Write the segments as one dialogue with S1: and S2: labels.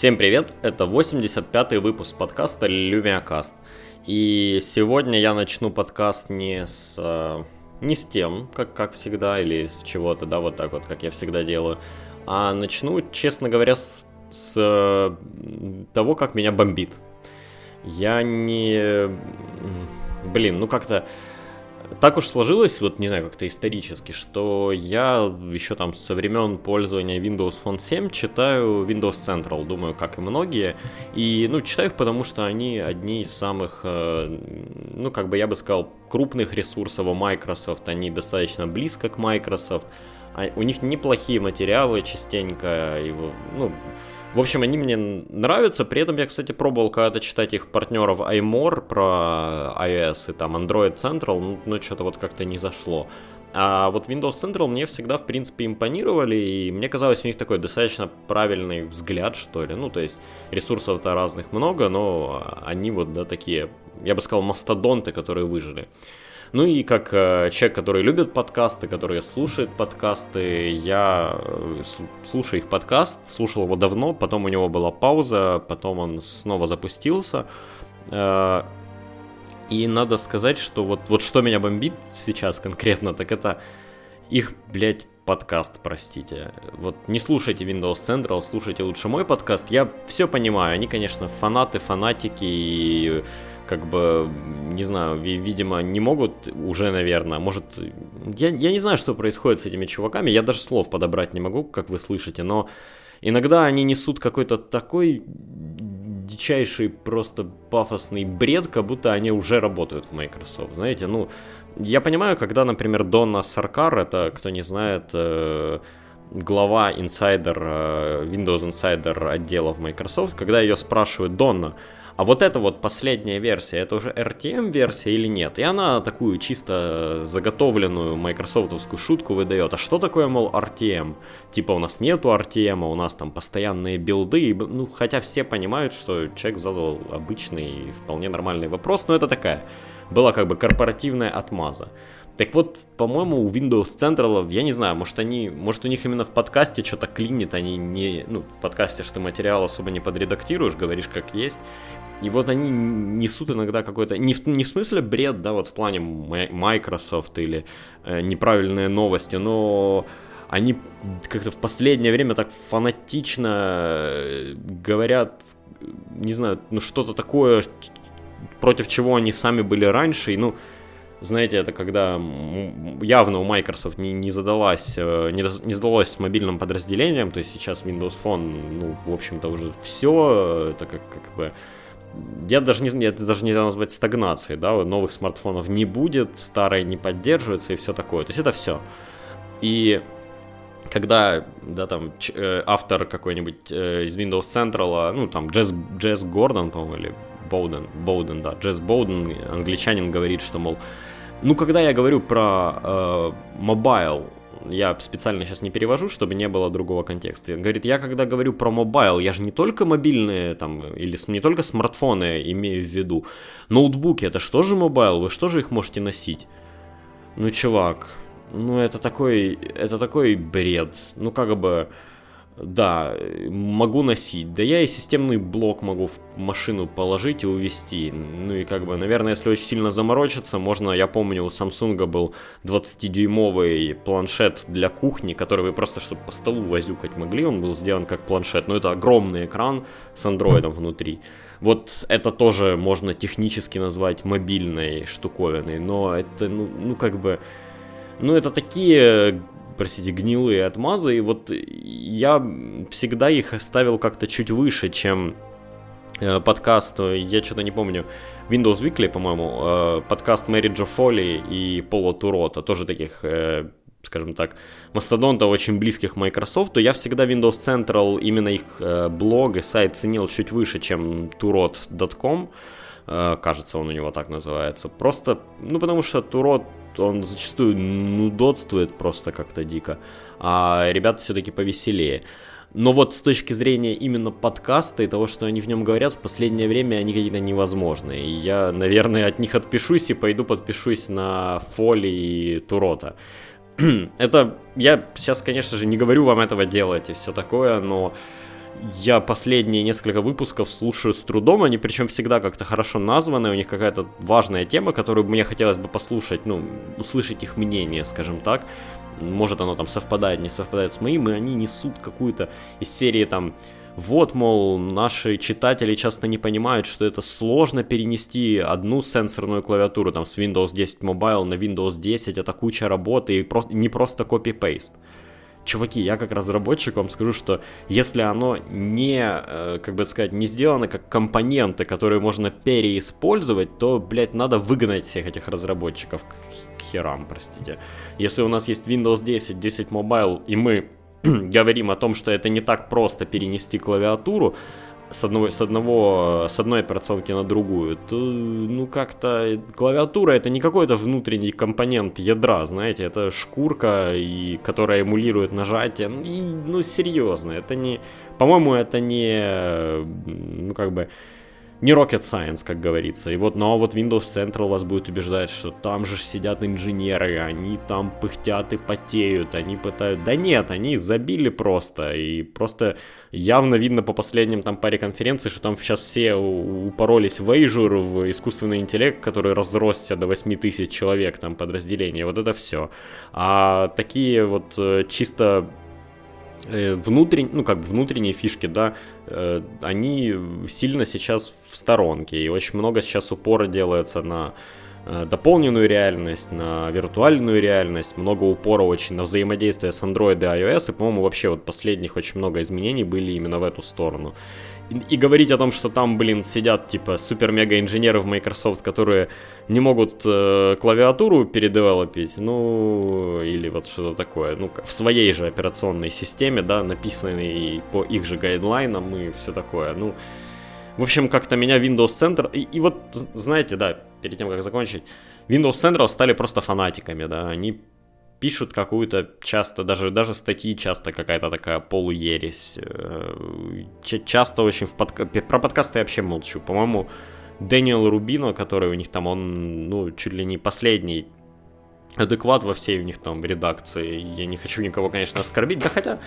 S1: Всем привет, это 85-й выпуск подкаста LumiaCast. И сегодня я начну подкаст не с, э, не с тем, как, как всегда, или с чего-то, да, вот так вот, как я всегда делаю, а начну, честно говоря, с, с э, того, как меня бомбит. Я не... Блин, ну как-то так уж сложилось, вот не знаю, как-то исторически, что я еще там со времен пользования Windows Phone 7 читаю Windows Central, думаю, как и многие. И, ну, читаю их, потому что они одни из самых, э, ну, как бы я бы сказал, крупных ресурсов у Microsoft, они достаточно близко к Microsoft. А у них неплохие материалы частенько, ну, в общем, они мне нравятся. При этом я, кстати, пробовал когда-то читать их партнеров iMore про iOS и там Android Central, ну, но что-то вот как-то не зашло. А вот Windows Central мне всегда, в принципе, импонировали, и мне казалось, у них такой достаточно правильный взгляд, что ли. Ну, то есть ресурсов-то разных много, но они вот, да, такие, я бы сказал, мастодонты, которые выжили. Ну и как э, человек, который любит подкасты, который слушает подкасты, я э, слушаю их подкаст, слушал его давно, потом у него была пауза, потом он снова запустился. Э, и надо сказать, что вот, вот что меня бомбит сейчас конкретно, так это их, блядь, подкаст, простите. Вот не слушайте Windows Central, слушайте лучше мой подкаст. Я все понимаю, они, конечно, фанаты, фанатики и как бы, не знаю, видимо, не могут уже, наверное, может, я, я не знаю, что происходит с этими чуваками, я даже слов подобрать не могу, как вы слышите, но иногда они несут какой-то такой дичайший просто пафосный бред, как будто они уже работают в Microsoft, знаете, ну, я понимаю, когда, например, Донна Саркар, это, кто не знает, э, глава инсайдер, э, Windows Insider отдела в Microsoft, когда ее спрашивают, Донна, а вот эта вот последняя версия, это уже RTM-версия или нет? И она такую чисто заготовленную майкрософтовскую шутку выдает. А что такое, мол, RTM? Типа у нас нету RTM, у нас там постоянные билды. Ну, хотя все понимают, что человек задал обычный, вполне нормальный вопрос, но это такая была как бы корпоративная отмаза. Так вот, по-моему, у Windows Central, я не знаю, может они, может у них именно в подкасте что-то клинит, они не, ну, в подкасте что материал особо не подредактируешь, говоришь как есть, и вот они несут иногда какой-то, не в, не в смысле бред, да, вот в плане Microsoft или э, неправильные новости, но они как-то в последнее время так фанатично э, говорят, не знаю, ну что-то такое, против чего они сами были раньше, и ну, знаете, это когда явно у Microsoft не, не задалась, э, не, не задалось с мобильным подразделением, то есть сейчас Windows Phone, ну, в общем-то, уже все, это как, как бы я даже не это даже нельзя назвать стагнацией, да, новых смартфонов не будет, старые не поддерживаются и все такое. То есть это все. И когда, да, там, э, автор какой-нибудь э, из Windows Central, ну, там, Джесс, Джез Корден, по-моему, или Боуден, Боуден, да, Джесс Боуден, англичанин, говорит, что, мол, ну, когда я говорю про mobile, э, я специально сейчас не перевожу, чтобы не было другого контекста. Он говорит, я когда говорю про mobile, я же не только мобильные там, или не только смартфоны имею в виду. Ноутбуки, это что же mobile? Вы что же их можете носить? Ну, чувак, ну это такой, это такой бред. Ну, как бы да, могу носить. Да я и системный блок могу в машину положить и увезти. Ну и как бы, наверное, если очень сильно заморочиться, можно, я помню, у Samsung был 20-дюймовый планшет для кухни, который вы просто, чтобы по столу возюкать могли, он был сделан как планшет. Но это огромный экран с андроидом внутри. Вот это тоже можно технически назвать мобильной штуковиной, но это, ну, ну как бы... Ну, это такие простите, гнилые отмазы, и вот я всегда их ставил как-то чуть выше, чем э, подкаст, я что-то не помню, Windows Weekly, по-моему, э, подкаст Мэри Джо Фолли и Пола Турота, тоже таких э, скажем так, мастодонтов очень близких Microsoft, то я всегда Windows Central, именно их э, блог и сайт ценил чуть выше, чем turot.com, э, кажется, он у него так называется. Просто, ну, потому что Turot он зачастую нудотствует просто как-то дико, а ребята все-таки повеселее. Но вот с точки зрения именно подкаста и того, что они в нем говорят, в последнее время они какие-то невозможные. И я, наверное, от них отпишусь и пойду подпишусь на Фоли и Турота. Это я сейчас, конечно же, не говорю вам этого делать и все такое, но я последние несколько выпусков слушаю с трудом, они причем всегда как-то хорошо названы, у них какая-то важная тема, которую мне хотелось бы послушать, ну, услышать их мнение, скажем так. Может оно там совпадает, не совпадает с моим, и они несут какую-то из серии там вот, мол, наши читатели часто не понимают, что это сложно перенести одну сенсорную клавиатуру там с Windows 10 Mobile на Windows 10, это куча работы и просто, не просто копи-пейст чуваки, я как разработчик вам скажу, что если оно не, э, как бы сказать, не сделано как компоненты, которые можно переиспользовать, то, блядь, надо выгнать всех этих разработчиков к херам, простите. Если у нас есть Windows 10, 10 Mobile, и мы говорим о том, что это не так просто перенести клавиатуру, с, одного, с, одного, с одной операционки на другую, то, ну, как-то клавиатура это не какой-то внутренний компонент ядра, знаете, это шкурка, и, которая эмулирует нажатие, и, ну, серьезно, это не, по-моему, это не, ну, как бы, не rocket science, как говорится. И вот, но вот Windows Central вас будет убеждать, что там же сидят инженеры, они там пыхтят и потеют, они пытают... Да нет, они забили просто, и просто явно видно по последним там паре конференций, что там сейчас все упоролись в Azure, в искусственный интеллект, который разросся до 8 тысяч человек там подразделения, вот это все. А такие вот э, чисто Э, внутренние, ну как бы внутренние фишки, да, э, они сильно сейчас в сторонке, и очень много сейчас упора делается на э, дополненную реальность, на виртуальную реальность, много упора очень на взаимодействие с Android и iOS, и, по-моему, вообще вот последних очень много изменений были именно в эту сторону и говорить о том, что там, блин, сидят типа супер-мега-инженеры в Microsoft, которые не могут э, клавиатуру передевелопить, ну, или вот что-то такое, ну, в своей же операционной системе, да, написанной по их же гайдлайнам и все такое, ну, в общем, как-то меня Windows Center, и, и вот, знаете, да, перед тем, как закончить, Windows Central стали просто фанатиками, да, они пишут какую-то часто, даже, даже статьи часто какая-то такая полуересь. Э, часто очень в подка... Про подкасты я вообще молчу. По-моему, Дэниел Рубино, который у них там, он, ну, чуть ли не последний адекват во всей у них там редакции. Я не хочу никого, конечно, оскорбить, да хотя...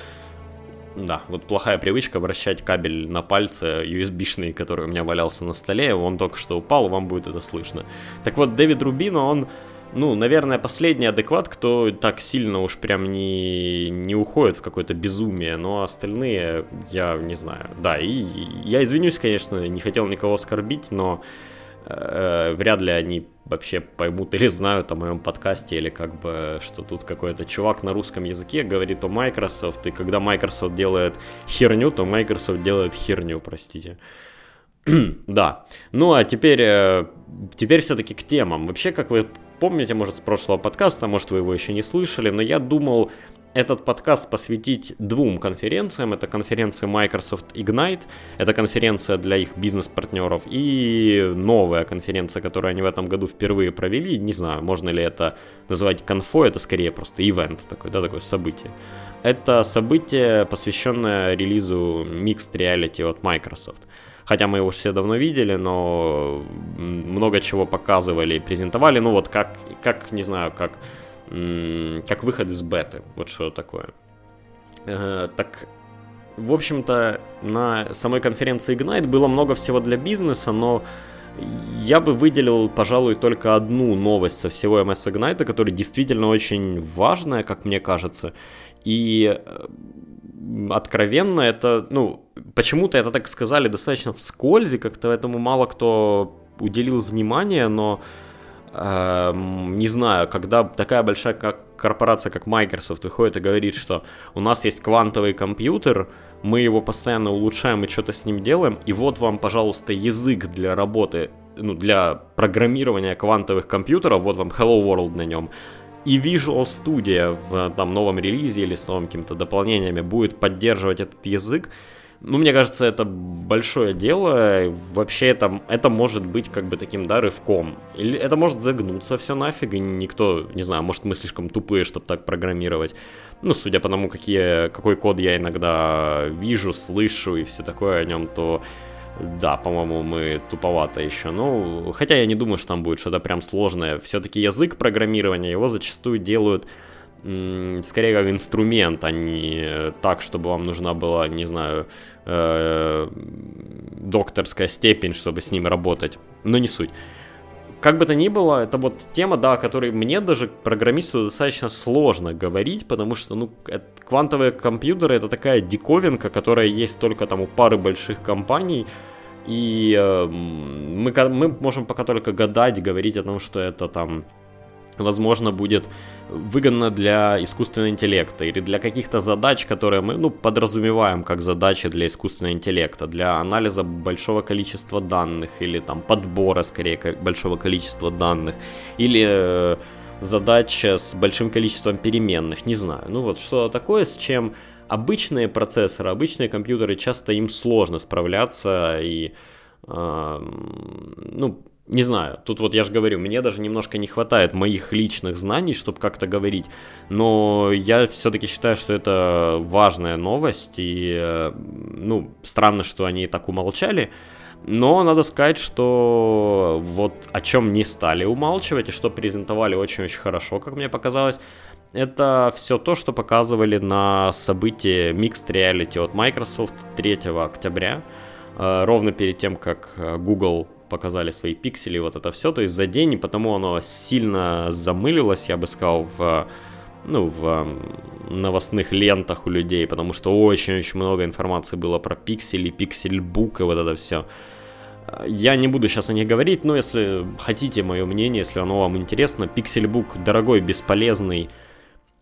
S1: Да, вот плохая привычка вращать кабель на пальце USB-шный, который у меня валялся на столе, он только что упал, вам будет это слышно. Так вот, Дэвид Рубино, он ну, наверное, последний адекват, кто так сильно уж прям не, не уходит в какое-то безумие, но остальные, я не знаю. Да, и я извинюсь, конечно, не хотел никого оскорбить, но э, вряд ли они вообще поймут или знают о моем подкасте, или как бы, что тут какой-то чувак на русском языке говорит о Microsoft, и когда Microsoft делает херню, то Microsoft делает херню, простите. да. Ну а теперь, э, теперь все-таки к темам. Вообще, как вы помните, может, с прошлого подкаста, может, вы его еще не слышали, но я думал этот подкаст посвятить двум конференциям. Это конференция Microsoft Ignite, это конференция для их бизнес-партнеров, и новая конференция, которую они в этом году впервые провели. Не знаю, можно ли это называть конфой, это скорее просто ивент такой, да, такое событие. Это событие, посвященное релизу Mixed Reality от Microsoft хотя мы его все давно видели, но много чего показывали, презентовали, ну вот как, как не знаю, как, как выход из беты, вот что такое. Э, так, в общем-то, на самой конференции Ignite было много всего для бизнеса, но я бы выделил, пожалуй, только одну новость со всего MS Ignite, которая действительно очень важная, как мне кажется. И э, откровенно это, ну, почему-то это так сказали достаточно вскользь, как-то этому мало кто уделил внимание, но э, не знаю, когда такая большая корпорация, как Microsoft, выходит и говорит, что у нас есть квантовый компьютер, мы его постоянно улучшаем и что-то с ним делаем, и вот вам, пожалуйста, язык для работы, ну, для программирования квантовых компьютеров, вот вам Hello World на нем, и Visual Studio в там, новом релизе или с новыми какими-то дополнениями будет поддерживать этот язык, ну, мне кажется, это большое дело. Вообще, это, это может быть как бы таким, да, рывком. Или это может загнуться все нафиг, и никто, не знаю, может, мы слишком тупые, чтобы так программировать. Ну, судя по тому, какие, какой код я иногда вижу, слышу и все такое о нем, то да, по-моему, мы туповато еще. Ну, хотя я не думаю, что там будет что-то прям сложное. Все-таки язык программирования, его зачастую делают скорее как инструмент, а не так, чтобы вам нужна была, не знаю, э, докторская степень, чтобы с ним работать. Но не суть. Как бы то ни было, это вот тема, да, о которой мне даже программисту достаточно сложно говорить, потому что, ну, это, квантовые компьютеры это такая диковинка, которая есть только там у пары больших компаний, и э, мы, мы можем пока только гадать, говорить о том, что это там возможно, будет выгодно для искусственного интеллекта или для каких-то задач, которые мы ну, подразумеваем как задачи для искусственного интеллекта, для анализа большого количества данных или там подбора, скорее, большого количества данных, или э, задача с большим количеством переменных, не знаю. Ну вот что такое, с чем обычные процессоры, обычные компьютеры, часто им сложно справляться и э, ну, не знаю, тут вот я же говорю, мне даже немножко не хватает моих личных знаний, чтобы как-то говорить, но я все-таки считаю, что это важная новость, и, э, ну, странно, что они так умолчали, но надо сказать, что вот о чем не стали умалчивать, и что презентовали очень-очень хорошо, как мне показалось, это все то, что показывали на событии Mixed Reality от Microsoft 3 октября, э, ровно перед тем, как э, Google показали свои пиксели, вот это все, то есть за день, потому оно сильно замылилось, я бы сказал, в ну, в новостных лентах у людей, потому что очень-очень много информации было про пиксели, пиксельбук и вот это все. Я не буду сейчас о них говорить, но если хотите мое мнение, если оно вам интересно, пиксельбук дорогой, бесполезный,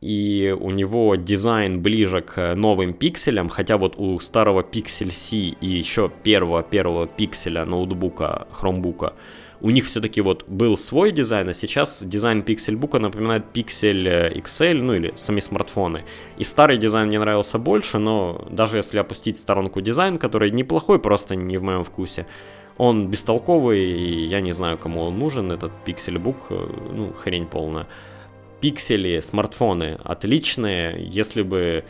S1: и у него дизайн ближе к новым пикселям, хотя вот у старого Pixel C и еще первого-первого пикселя ноутбука, хромбука, у них все-таки вот был свой дизайн, а сейчас дизайн Pixelbook а напоминает Pixel XL, ну или сами смартфоны. И старый дизайн мне нравился больше, но даже если опустить сторонку дизайн, который неплохой, просто не в моем вкусе, он бестолковый, и я не знаю, кому он нужен, этот Pixelbook, э, ну, хрень полная пиксели, смартфоны отличные. Если бы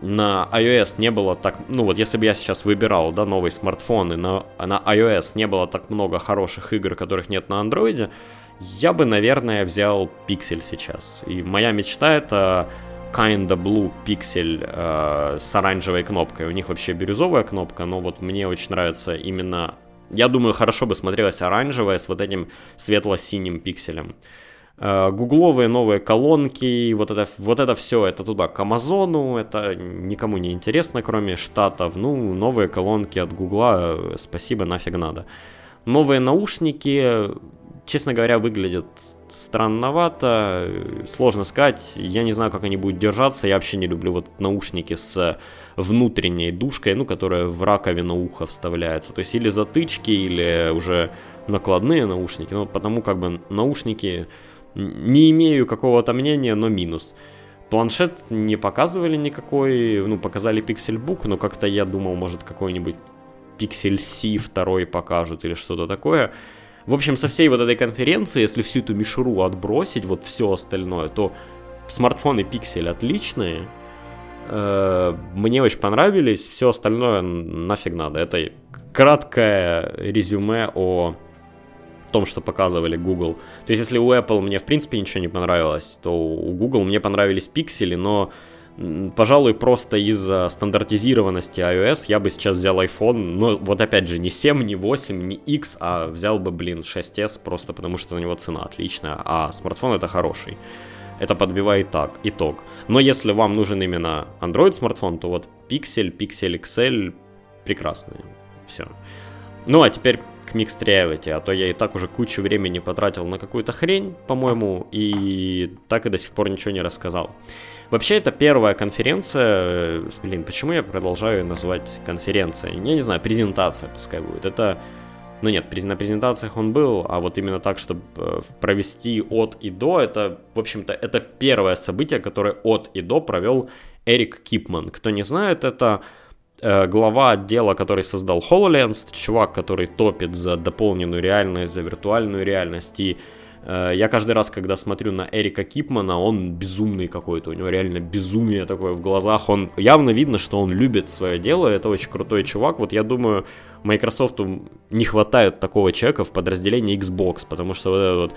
S1: на iOS не было так, ну вот если бы я сейчас выбирал, да, новый смартфон, и на, на iOS не было так много хороших игр, которых нет на Android, я бы, наверное, взял Pixel сейчас. И моя мечта это Kinda Blue Pixel э, с оранжевой кнопкой. У них вообще бирюзовая кнопка, но вот мне очень нравится именно... Я думаю, хорошо бы смотрелась оранжевая с вот этим светло-синим пикселем. Э, гугловые новые колонки, вот это, вот это все, это туда, к Амазону, это никому не интересно, кроме штатов. Ну, новые колонки от Гугла, э, спасибо, нафиг надо. Новые наушники, честно говоря, выглядят странновато, сложно сказать, я не знаю, как они будут держаться, я вообще не люблю вот наушники с внутренней душкой, ну, которая в раковину уха вставляется, то есть или затычки, или уже накладные наушники, ну, потому как бы наушники не имею какого-то мнения, но минус. Планшет не показывали никакой, ну, показали Pixelbook, но как-то я думал, может, какой-нибудь Pixel C второй покажут или что-то такое. В общем, со всей вот этой конференции, если всю эту мишуру отбросить, вот все остальное, то смартфоны Pixel отличные, э, мне очень понравились, все остальное нафиг надо. Это краткое резюме о том, что показывали Google. То есть, если у Apple мне, в принципе, ничего не понравилось, то у Google мне понравились пиксели, но пожалуй, просто из-за стандартизированности iOS я бы сейчас взял iPhone, но вот опять же, не 7, не 8, не X, а взял бы, блин, 6s, просто потому что на него цена отличная, а смартфон это хороший. Это подбивает так, итог. Но если вам нужен именно Android смартфон, то вот Pixel, Pixel XL прекрасные. Все. Ну а теперь к Mixed Reality, а то я и так уже кучу времени потратил на какую-то хрень, по-моему, и так и до сих пор ничего не рассказал. Вообще, это первая конференция, э, блин, почему я продолжаю ее называть конференцией? Я не знаю, презентация пускай будет. Это, ну нет, на презентациях он был, а вот именно так, чтобы э, провести от и до, это, в общем-то, это первое событие, которое от и до провел Эрик Кипман. Кто не знает, это глава отдела, который создал HoloLens, чувак, который топит за дополненную реальность, за виртуальную реальность. И э, я каждый раз, когда смотрю на Эрика Кипмана, он безумный какой-то, у него реально безумие такое в глазах. Он явно видно, что он любит свое дело, это очень крутой чувак. Вот я думаю, Microsoft не хватает такого человека в подразделении Xbox, потому что вот этот вот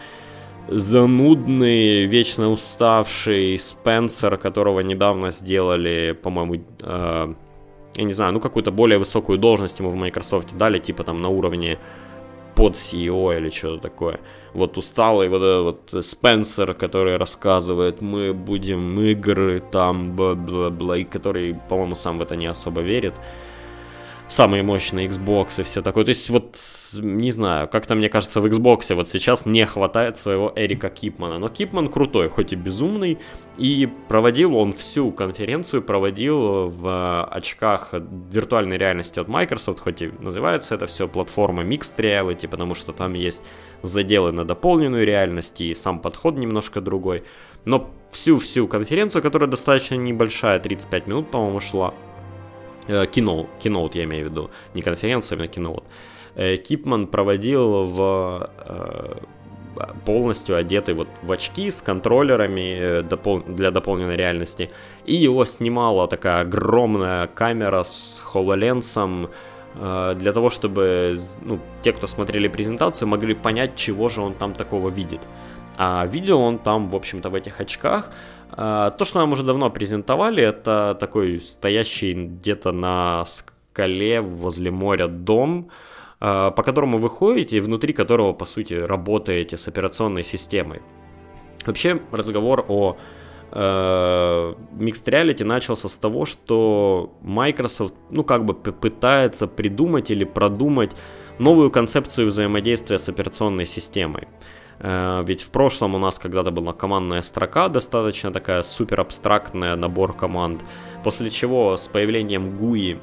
S1: занудный, вечно уставший Спенсер, которого недавно сделали, по-моему, э, я не знаю, ну какую-то более высокую должность ему в Microsoft дали, типа там на уровне под CEO или что-то такое. Вот усталый вот этот вот Спенсер, который рассказывает, мы будем игры там, бла-бла-бла, и который, по-моему, сам в это не особо верит самые мощные Xbox и все такое. То есть вот, не знаю, как-то мне кажется, в Xbox вот сейчас не хватает своего Эрика Кипмана. Но Кипман крутой, хоть и безумный, и проводил он всю конференцию, проводил в очках виртуальной реальности от Microsoft, хоть и называется это все платформа Mixed Reality, потому что там есть заделы на дополненную реальность и сам подход немножко другой. Но всю-всю конференцию, которая достаточно небольшая, 35 минут, по-моему, шла, кино, киноут я имею в виду, не конференцию, а киноут. Э, Кипман проводил в э, полностью одетый вот в очки с контроллерами э, для дополненной реальности. И его снимала такая огромная камера с HoloLens для того, чтобы ну, те, кто смотрели презентацию, могли понять, чего же он там такого видит. А видел он там, в общем-то, в этих очках то, что нам уже давно презентовали, это такой стоящий где-то на скале возле моря дом, а, по которому вы ходите, и внутри которого, по сути, работаете с операционной системой. Вообще, разговор о э, Mixed Reality начался с того, что Microsoft, ну, как бы пытается придумать или продумать новую концепцию взаимодействия с операционной системой. Э, ведь в прошлом у нас когда-то была командная строка, достаточно такая супер абстрактная набор команд. После чего с появлением GUI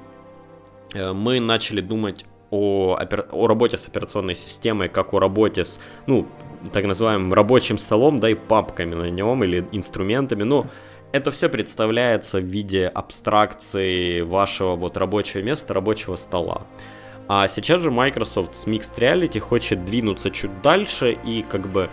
S1: э, мы начали думать о, о работе с операционной системой, как о работе с, ну, так называемым рабочим столом, да, и папками на нем или инструментами. Ну, это все представляется в виде абстракции вашего вот рабочего места, рабочего стола. А сейчас же Microsoft с Mixed Reality хочет двинуться чуть дальше и как бы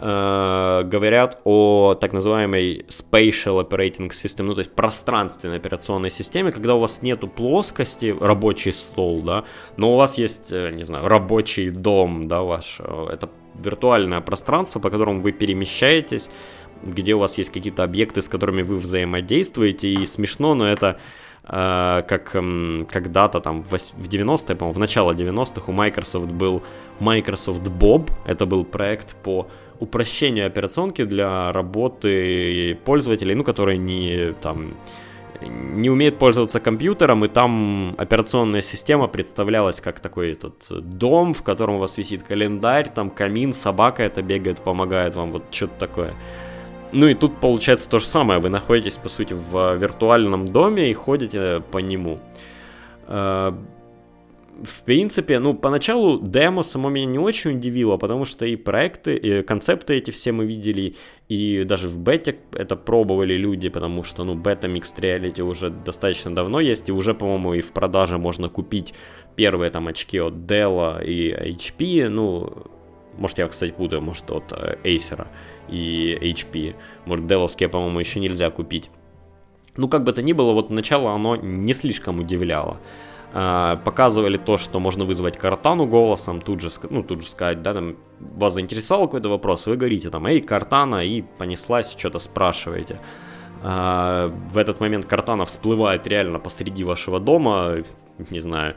S1: э, говорят о так называемой Spatial Operating System, ну то есть пространственной операционной системе, когда у вас нету плоскости, рабочий стол, да, но у вас есть, э, не знаю, рабочий дом, да, ваш, э, это виртуальное пространство, по которому вы перемещаетесь, где у вас есть какие-то объекты, с которыми вы взаимодействуете, и смешно, но это как когда-то там в 90-е, по-моему, в начало 90-х у Microsoft был Microsoft Bob, это был проект по упрощению операционки для работы пользователей, ну, которые не там не умеют пользоваться компьютером, и там операционная система представлялась как такой этот дом, в котором у вас висит календарь, там камин, собака это бегает, помогает вам, вот что-то такое. Ну и тут получается то же самое. Вы находитесь, по сути, в виртуальном доме и ходите по нему. Э, в принципе, ну, поначалу демо само меня не очень удивило, потому что и проекты, и концепты эти все мы видели, и даже в бете это пробовали люди, потому что, ну, бета Mixed Reality уже достаточно давно есть, и уже, по-моему, и в продаже можно купить первые там очки от Dell и HP, ну, может, я, кстати, путаю, может, от э, Acer и HP. Может, деловские, по-моему, еще нельзя купить. Ну, как бы то ни было, вот начало оно не слишком удивляло. А, показывали то, что можно вызвать Картану голосом, тут же, ну, тут же сказать, да, там, вас заинтересовал какой-то вопрос, вы говорите там, эй, Картана, и понеслась, что-то спрашиваете. А, в этот момент Картана всплывает реально посреди вашего дома, не знаю,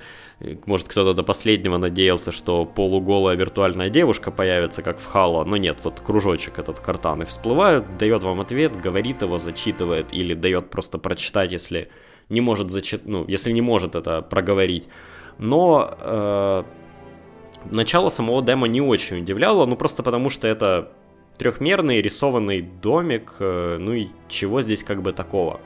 S1: может кто-то до последнего надеялся, что полуголая виртуальная девушка появится, как в Halo, но нет, вот кружочек этот картаны всплывает, дает вам ответ, говорит его, зачитывает или дает просто прочитать, если не может зачит... ну, если не может это проговорить. Но э, начало самого демо не очень удивляло, ну просто потому что это трехмерный рисованный домик, э, ну и чего здесь как бы такого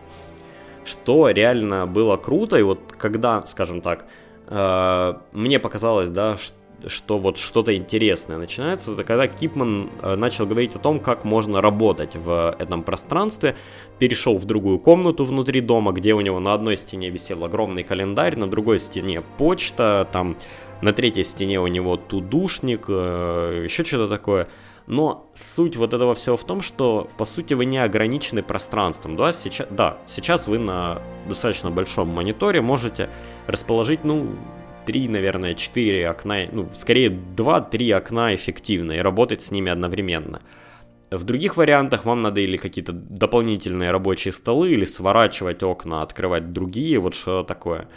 S1: что реально было круто, и вот когда, скажем так, мне показалось, да, что что вот что-то интересное начинается, это когда Кипман э, начал говорить о том, как можно работать в этом пространстве, перешел в другую комнату внутри дома, где у него на одной стене висел огромный календарь, на другой стене почта, там на третьей стене у него тудушник, э, еще что-то такое. Но суть вот этого всего в том, что по сути вы не ограничены пространством. Да, сейчас, да, сейчас вы на достаточно большом мониторе можете расположить, ну, 3, наверное, 4 окна, ну, скорее 2-3 окна эффективно и работать с ними одновременно. В других вариантах вам надо или какие-то дополнительные рабочие столы, или сворачивать окна, открывать другие, вот что такое.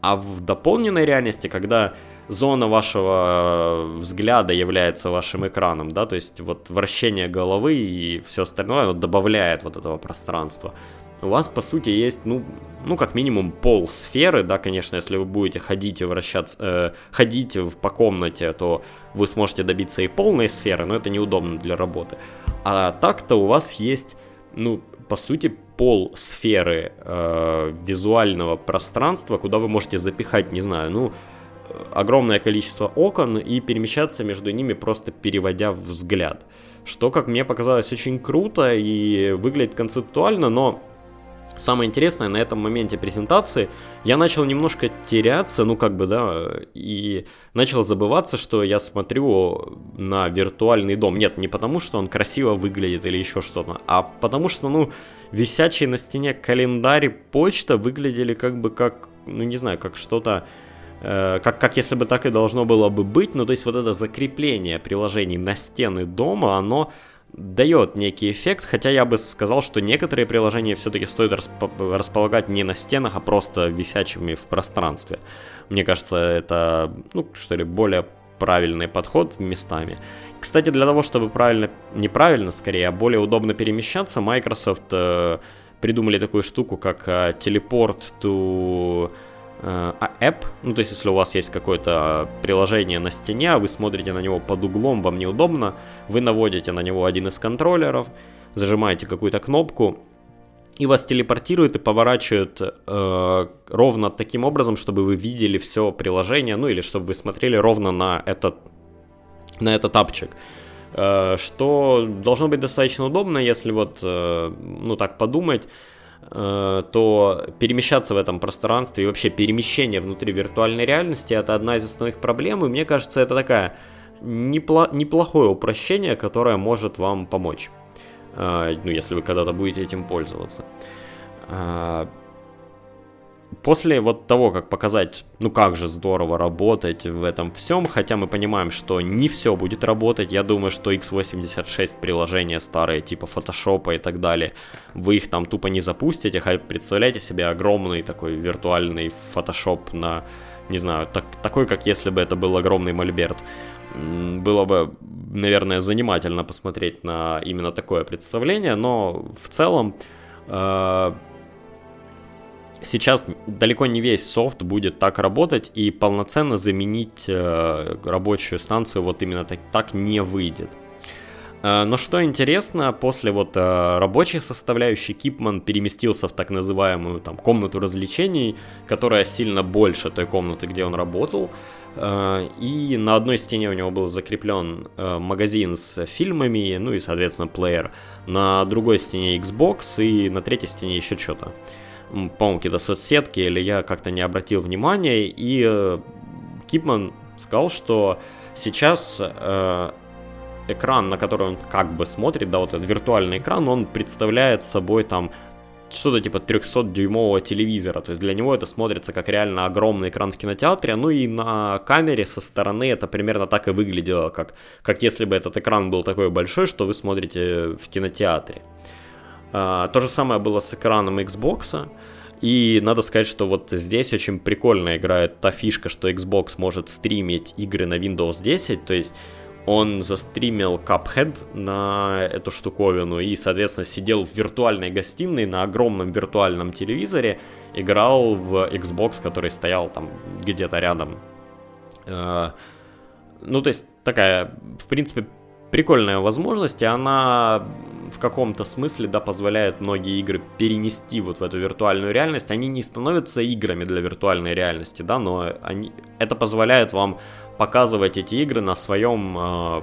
S1: А в дополненной реальности, когда зона вашего взгляда является вашим экраном, да, то есть вот вращение головы и все остальное оно добавляет вот этого пространства. У вас, по сути, есть, ну, ну, как минимум пол сферы, да, конечно, если вы будете ходить и вращаться, э, ходить по комнате, то вы сможете добиться и полной сферы, но это неудобно для работы. А так-то у вас есть, ну, по сути, пол сферы э, визуального пространства, куда вы можете запихать, не знаю, ну, огромное количество окон и перемещаться между ними, просто переводя взгляд. Что, как мне показалось, очень круто и выглядит концептуально, но самое интересное, на этом моменте презентации я начал немножко теряться, ну как бы, да, и начал забываться, что я смотрю на виртуальный дом. Нет, не потому, что он красиво выглядит или еще что-то, а потому что, ну, висячий на стене календарь, почта выглядели как бы как, ну не знаю, как что-то Э, как, как если бы так и должно было бы быть, ну то есть вот это закрепление приложений на стены дома, оно дает некий эффект, хотя я бы сказал, что некоторые приложения все-таки стоит расп- располагать не на стенах, а просто висячими в пространстве. Мне кажется, это, ну, что ли, более правильный подход местами. Кстати, для того, чтобы правильно, неправильно скорее, а более удобно перемещаться, Microsoft э, придумали такую штуку, как э, телепорт to Э, а app, ну то есть если у вас есть какое-то приложение на стене, а вы смотрите на него под углом, вам неудобно, вы наводите на него один из контроллеров, зажимаете какую-то кнопку, и вас телепортируют и поворачивают э, ровно таким образом, чтобы вы видели все приложение, ну или чтобы вы смотрели ровно на этот, на этот апчик. Э, что должно быть достаточно удобно, если вот, э, ну так подумать, Э, то перемещаться в этом пространстве и вообще перемещение внутри виртуальной реальности это одна из основных проблем, и мне кажется, это такая непло- неплохое упрощение, которое может вам помочь, ну, если вы когда-то будете этим пользоваться. После вот того, как показать, ну как же здорово работать в этом всем, хотя мы понимаем, что не все будет работать, я думаю, что x86 приложения старые, типа Photoshop и так далее, вы их там тупо не запустите, хотя представляете себе огромный такой виртуальный Photoshop на, не знаю, так, такой, как если бы это был огромный мольберт. Было бы, наверное, занимательно посмотреть на именно такое представление, но в целом э, сейчас далеко не весь софт будет так работать, и полноценно заменить э, рабочую станцию вот именно так, так не выйдет. Э, но что интересно, после вот э, рабочей составляющей Кипман переместился в так называемую там комнату развлечений, которая сильно больше той комнаты, где он работал. Э, и на одной стене у него был закреплен магазин с фильмами, ну и, соответственно, плеер. На другой стене Xbox и на третьей стене еще что-то по-моему, какие-то соцсетки, или я как-то не обратил внимания, и э, Кипман сказал, что сейчас э, экран, на который он как бы смотрит, да, вот этот виртуальный экран, он представляет собой там что-то типа 300-дюймового телевизора, то есть для него это смотрится как реально огромный экран в кинотеатре, ну и на камере со стороны это примерно так и выглядело, как, как если бы этот экран был такой большой, что вы смотрите в кинотеатре. А, то же самое было с экраном Xbox. И надо сказать, что вот здесь очень прикольно играет та фишка, что Xbox может стримить игры на Windows 10, то есть он застримил Cuphead на эту штуковину и, соответственно, сидел в виртуальной гостиной на огромном виртуальном телевизоре, играл в Xbox, который стоял там где-то рядом. А, ну, то есть такая, в принципе, прикольная возможность, и она в каком-то смысле, да, позволяет многие игры перенести вот в эту виртуальную реальность. Они не становятся играми для виртуальной реальности, да, но они, это позволяет вам показывать эти игры на своем, э,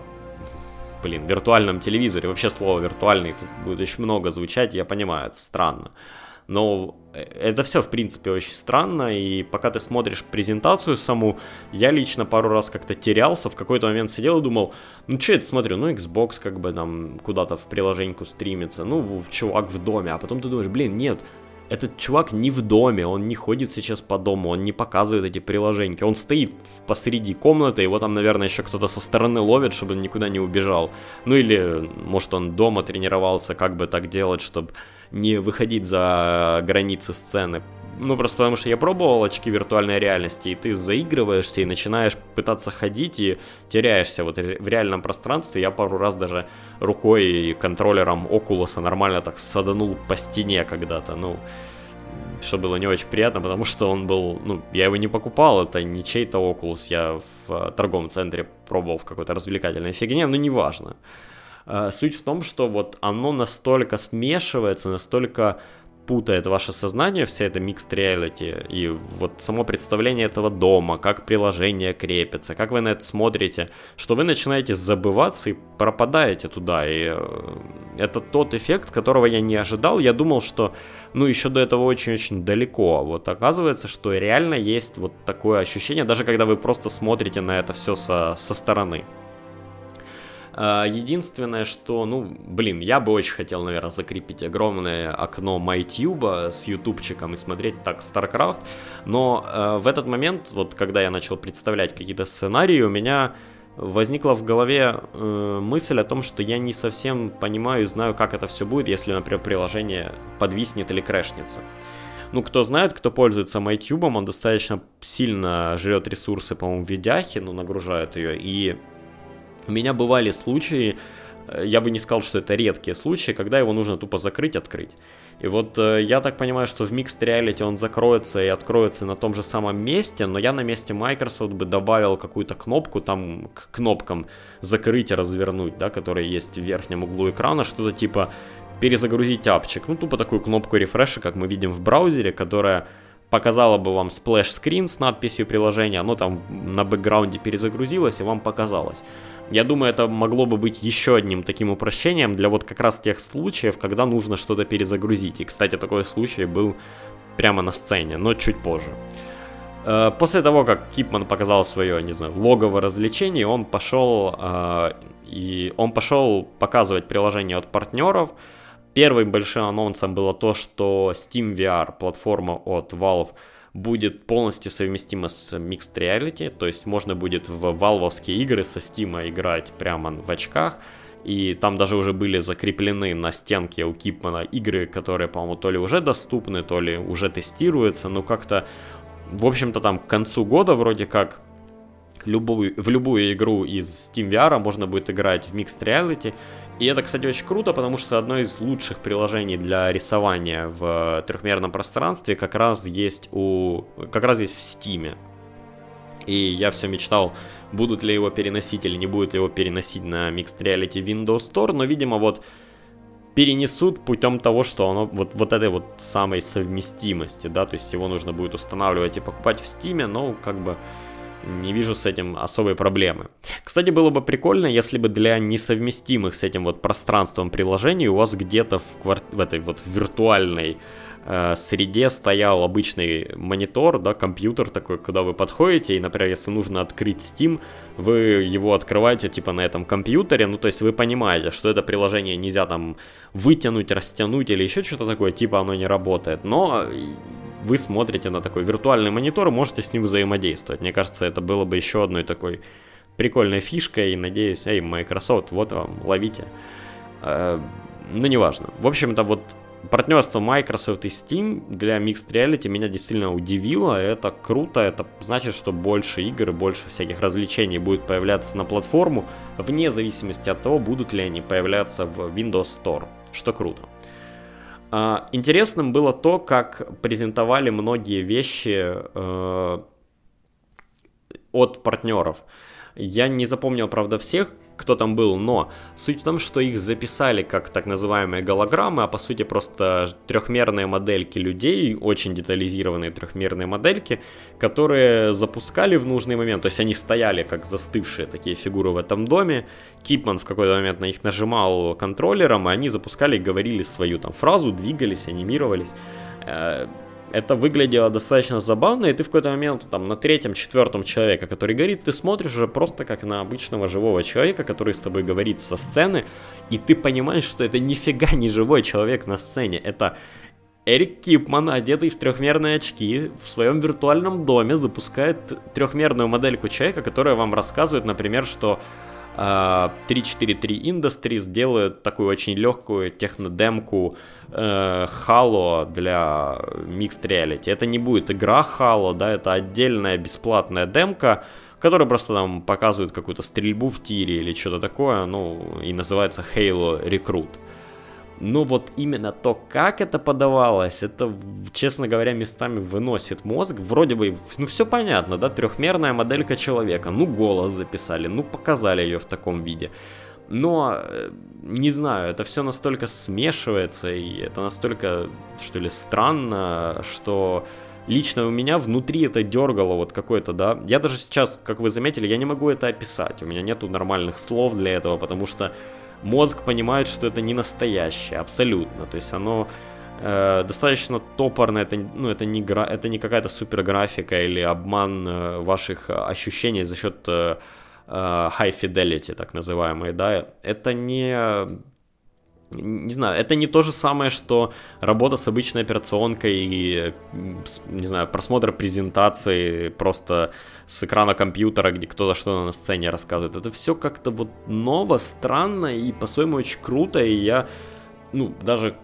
S1: блин, виртуальном телевизоре. Вообще слово виртуальный тут будет очень много звучать, я понимаю, это странно. Но э, это все, в принципе, очень странно, и пока ты смотришь презентацию саму, я лично пару раз как-то терялся, в какой-то момент сидел и думал, ну что это смотрю, ну Xbox как бы там куда-то в приложеньку стримится, ну чувак в доме, а потом ты думаешь, блин, нет, этот чувак не в доме, он не ходит сейчас по дому, он не показывает эти приложения, он стоит посреди комнаты, его там, наверное, еще кто-то со стороны ловит, чтобы он никуда не убежал. Ну или, может, он дома тренировался, как бы так делать, чтобы не выходить за границы сцены. Ну, просто потому что я пробовал очки виртуальной реальности, и ты заигрываешься и начинаешь пытаться ходить и теряешься вот в реальном пространстве. Я пару раз даже рукой и контроллером Окулуса нормально так саданул по стене когда-то, ну, что было не очень приятно, потому что он был, ну, я его не покупал, это не чей-то Oculus, я в э, торговом центре пробовал в какой-то развлекательной фигне, но неважно. Э, суть в том, что вот оно настолько смешивается, настолько путает ваше сознание, вся эта mixed reality, и вот само представление этого дома, как приложение крепится, как вы на это смотрите, что вы начинаете забываться и пропадаете туда, и э, это тот эффект, которого я не ожидал, я думал, что, ну, еще до этого очень-очень далеко, вот оказывается, что реально есть вот такое ощущение, даже когда вы просто смотрите на это все со, со стороны. А, единственное, что, ну, блин, я бы очень хотел, наверное, закрепить огромное окно MyTube с ютубчиком и смотреть так StarCraft, но э, в этот момент, вот когда я начал представлять какие-то сценарии, у меня возникла в голове э, мысль о том, что я не совсем понимаю и знаю, как это все будет, если, например, приложение подвиснет или крэшнется. Ну, кто знает, кто пользуется MyTube, он достаточно сильно жрет ресурсы, по-моему, в видяхе, ну, нагружает ее, и у меня бывали случаи, э, я бы не сказал, что это редкие случаи, когда его нужно тупо закрыть, открыть. И вот э, я так понимаю, что в Mixed Reality он закроется и откроется на том же самом месте, но я на месте Microsoft бы добавил какую-то кнопку там к кнопкам закрыть и развернуть, да, которые есть в верхнем углу экрана, что-то типа перезагрузить апчик. Ну, тупо такую кнопку refresh а, как мы видим в браузере, которая показала бы вам splash screen с надписью приложения, оно там на бэкграунде перезагрузилось и вам показалось. Я думаю, это могло бы быть еще одним таким упрощением для вот как раз тех случаев, когда нужно что-то перезагрузить. И, кстати, такой случай был прямо на сцене, но чуть позже. Э, после того, как Кипман показал свое, не знаю, логово развлечений, он пошел э, и он пошел показывать приложение от партнеров. Первым большим анонсом было то, что Steam VR, платформа от Valve, будет полностью совместима с Mixed Reality, то есть можно будет в валвовские игры со Steam играть прямо в очках, и там даже уже были закреплены на стенке у Кипмана игры, которые, по-моему, то ли уже доступны, то ли уже тестируются, но как-то, в общем-то, там к концу года вроде как любую, в любую игру из Steam VR можно будет играть в Mixed Reality, и это, кстати, очень круто, потому что одно из лучших приложений для рисования в трехмерном пространстве как раз есть у, как раз есть в Steam. И я все мечтал, будут ли его переносить или не будут ли его переносить на Mixed Reality Windows Store, но, видимо, вот перенесут путем того, что оно вот, вот этой вот самой совместимости, да, то есть его нужно будет устанавливать и покупать в Steam, но как бы не вижу с этим особой проблемы. Кстати, было бы прикольно, если бы для несовместимых с этим вот пространством приложений у вас где-то в, квар... в этой вот виртуальной э, среде стоял обычный монитор, да, компьютер такой, куда вы подходите, и, например, если нужно открыть Steam, вы его открываете типа на этом компьютере, ну то есть вы понимаете, что это приложение нельзя там вытянуть, растянуть или еще что-то такое, типа оно не работает, но вы смотрите на такой виртуальный монитор, можете с ним взаимодействовать. Мне кажется, это было бы еще одной такой прикольной фишкой, и надеюсь, эй, Microsoft, вот вам, ловите. Э, ну, неважно. В общем-то, вот партнерство Microsoft и Steam для Mixed Reality меня действительно удивило. Это круто, это значит, что больше игр, больше всяких развлечений будет появляться на платформу, вне зависимости от того, будут ли они появляться в Windows Store, что круто. А, интересным было то, как презентовали многие вещи э, от партнеров. Я не запомнил, правда, всех, кто там был, но суть в том, что их записали как так называемые голограммы, а по сути просто трехмерные модельки людей, очень детализированные трехмерные модельки, которые запускали в нужный момент, то есть они стояли как застывшие такие фигуры в этом доме, Кипман в какой-то момент на них нажимал контроллером, и они запускали и говорили свою там фразу, двигались, анимировались. Э, это выглядело достаточно забавно, и ты в какой-то момент там на третьем, четвертом человека, который говорит, ты смотришь уже просто как на обычного живого человека, который с тобой говорит со сцены, и ты понимаешь, что это нифига не живой человек на сцене, это Эрик Кипман, одетый в трехмерные очки, в своем виртуальном доме запускает трехмерную модельку человека, которая вам рассказывает, например, что 343 э, Industries делают такую очень легкую технодемку э, Halo для Mixed Reality. Это не будет игра Halo, да, это отдельная бесплатная демка, которая просто там показывает какую-то стрельбу в тире или что-то такое, ну, и называется Halo Recruit. Но вот именно то, как это подавалось, это, честно говоря, местами выносит мозг. Вроде бы, ну все понятно, да, трехмерная моделька человека. Ну голос записали, ну показали ее в таком виде. Но, э, не знаю, это все настолько смешивается, и это настолько, что ли, странно, что лично у меня внутри это дергало вот какое-то, да. Я даже сейчас, как вы заметили, я не могу это описать. У меня нету нормальных слов для этого, потому что мозг понимает, что это не настоящее, абсолютно. То есть оно э, достаточно топорно, это, ну, это, не, гра, это не какая-то супер графика или обман э, ваших ощущений за счет э, э, high fidelity, так называемые, да. Это не не знаю, это не то же самое, что работа с обычной операционкой и, не знаю, просмотр презентации просто с экрана компьютера, где кто-то что-то на сцене рассказывает. Это все как-то вот ново, странно и по-своему очень круто, и я, ну, даже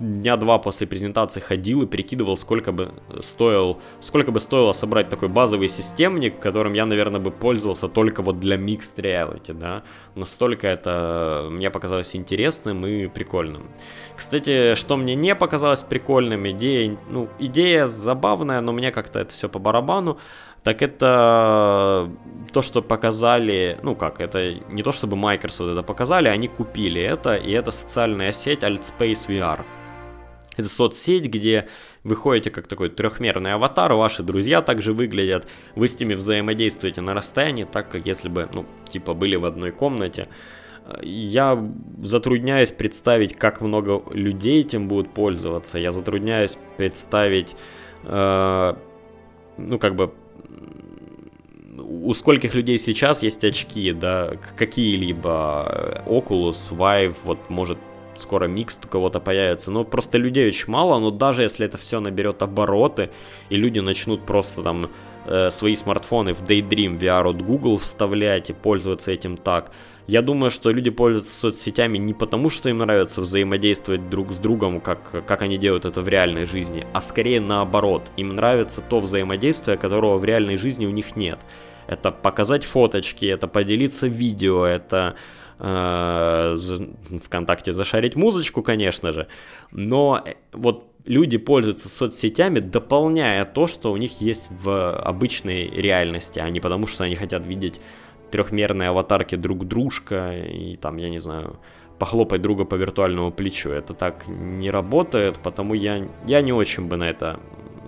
S1: дня два после презентации ходил и прикидывал, сколько бы стоил, сколько бы стоило собрать такой базовый системник, которым я, наверное, бы пользовался только вот для mixed reality, да. Настолько это мне показалось интересным и прикольным. Кстати, что мне не показалось прикольным, идея, ну, идея забавная, но мне как-то это все по барабану так это то, что показали, ну как, это не то, чтобы Microsoft это показали, они купили это, и это социальная сеть AltSpace VR. Это соцсеть, где вы ходите как такой трехмерный аватар, ваши друзья также выглядят, вы с ними взаимодействуете на расстоянии, так как если бы, ну, типа были в одной комнате. Я затрудняюсь представить, как много людей этим будут пользоваться. Я затрудняюсь представить, э, ну, как бы у скольких людей сейчас есть очки, да, какие-либо Oculus, Vive, вот может скоро микс у кого-то появится, но просто людей очень мало, но даже если это все наберет обороты, и люди начнут просто там э, свои смартфоны в Daydream VR от Google вставлять и пользоваться этим так, я думаю, что люди пользуются соцсетями не потому, что им нравится взаимодействовать друг с другом, как, как они делают это в реальной жизни, а скорее наоборот. Им нравится то взаимодействие, которого в реальной жизни у них нет. Это показать фоточки, это поделиться видео, это э, ВКонтакте зашарить музычку, конечно же. Но э, вот люди пользуются соцсетями, дополняя то, что у них есть в обычной реальности, а не потому, что они хотят видеть трехмерные аватарки друг дружка и там, я не знаю, похлопать друга по виртуальному плечу. Это так не работает, потому я, я не очень бы на это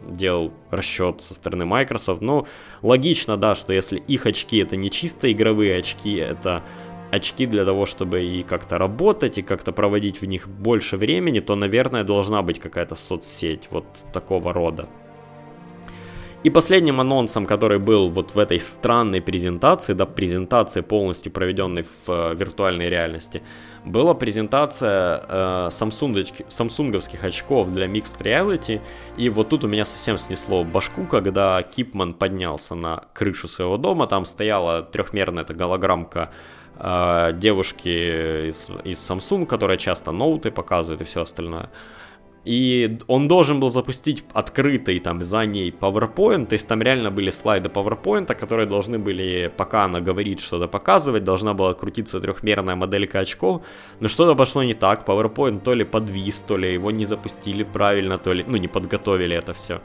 S1: делал расчет со стороны Microsoft. Но логично, да, что если их очки это не чисто игровые очки, это очки для того, чтобы и как-то работать, и как-то проводить в них больше времени, то, наверное, должна быть какая-то соцсеть вот такого рода. И последним анонсом, который был вот в этой странной презентации, да, презентации полностью проведенной в э, виртуальной реальности, была презентация э, самсунговских, очков для Mixed Reality. И вот тут у меня совсем снесло башку, когда Кипман поднялся на крышу своего дома, там стояла трехмерная эта голограммка э, девушки из, из Samsung, которая часто ноуты показывает и все остальное. И он должен был запустить открытый там за ней PowerPoint, то есть там реально были слайды PowerPoint, которые должны были, пока она говорит что-то показывать, должна была крутиться трехмерная моделька очков, но что-то пошло не так, PowerPoint то ли подвис, то ли его не запустили правильно, то ли, ну, не подготовили это все.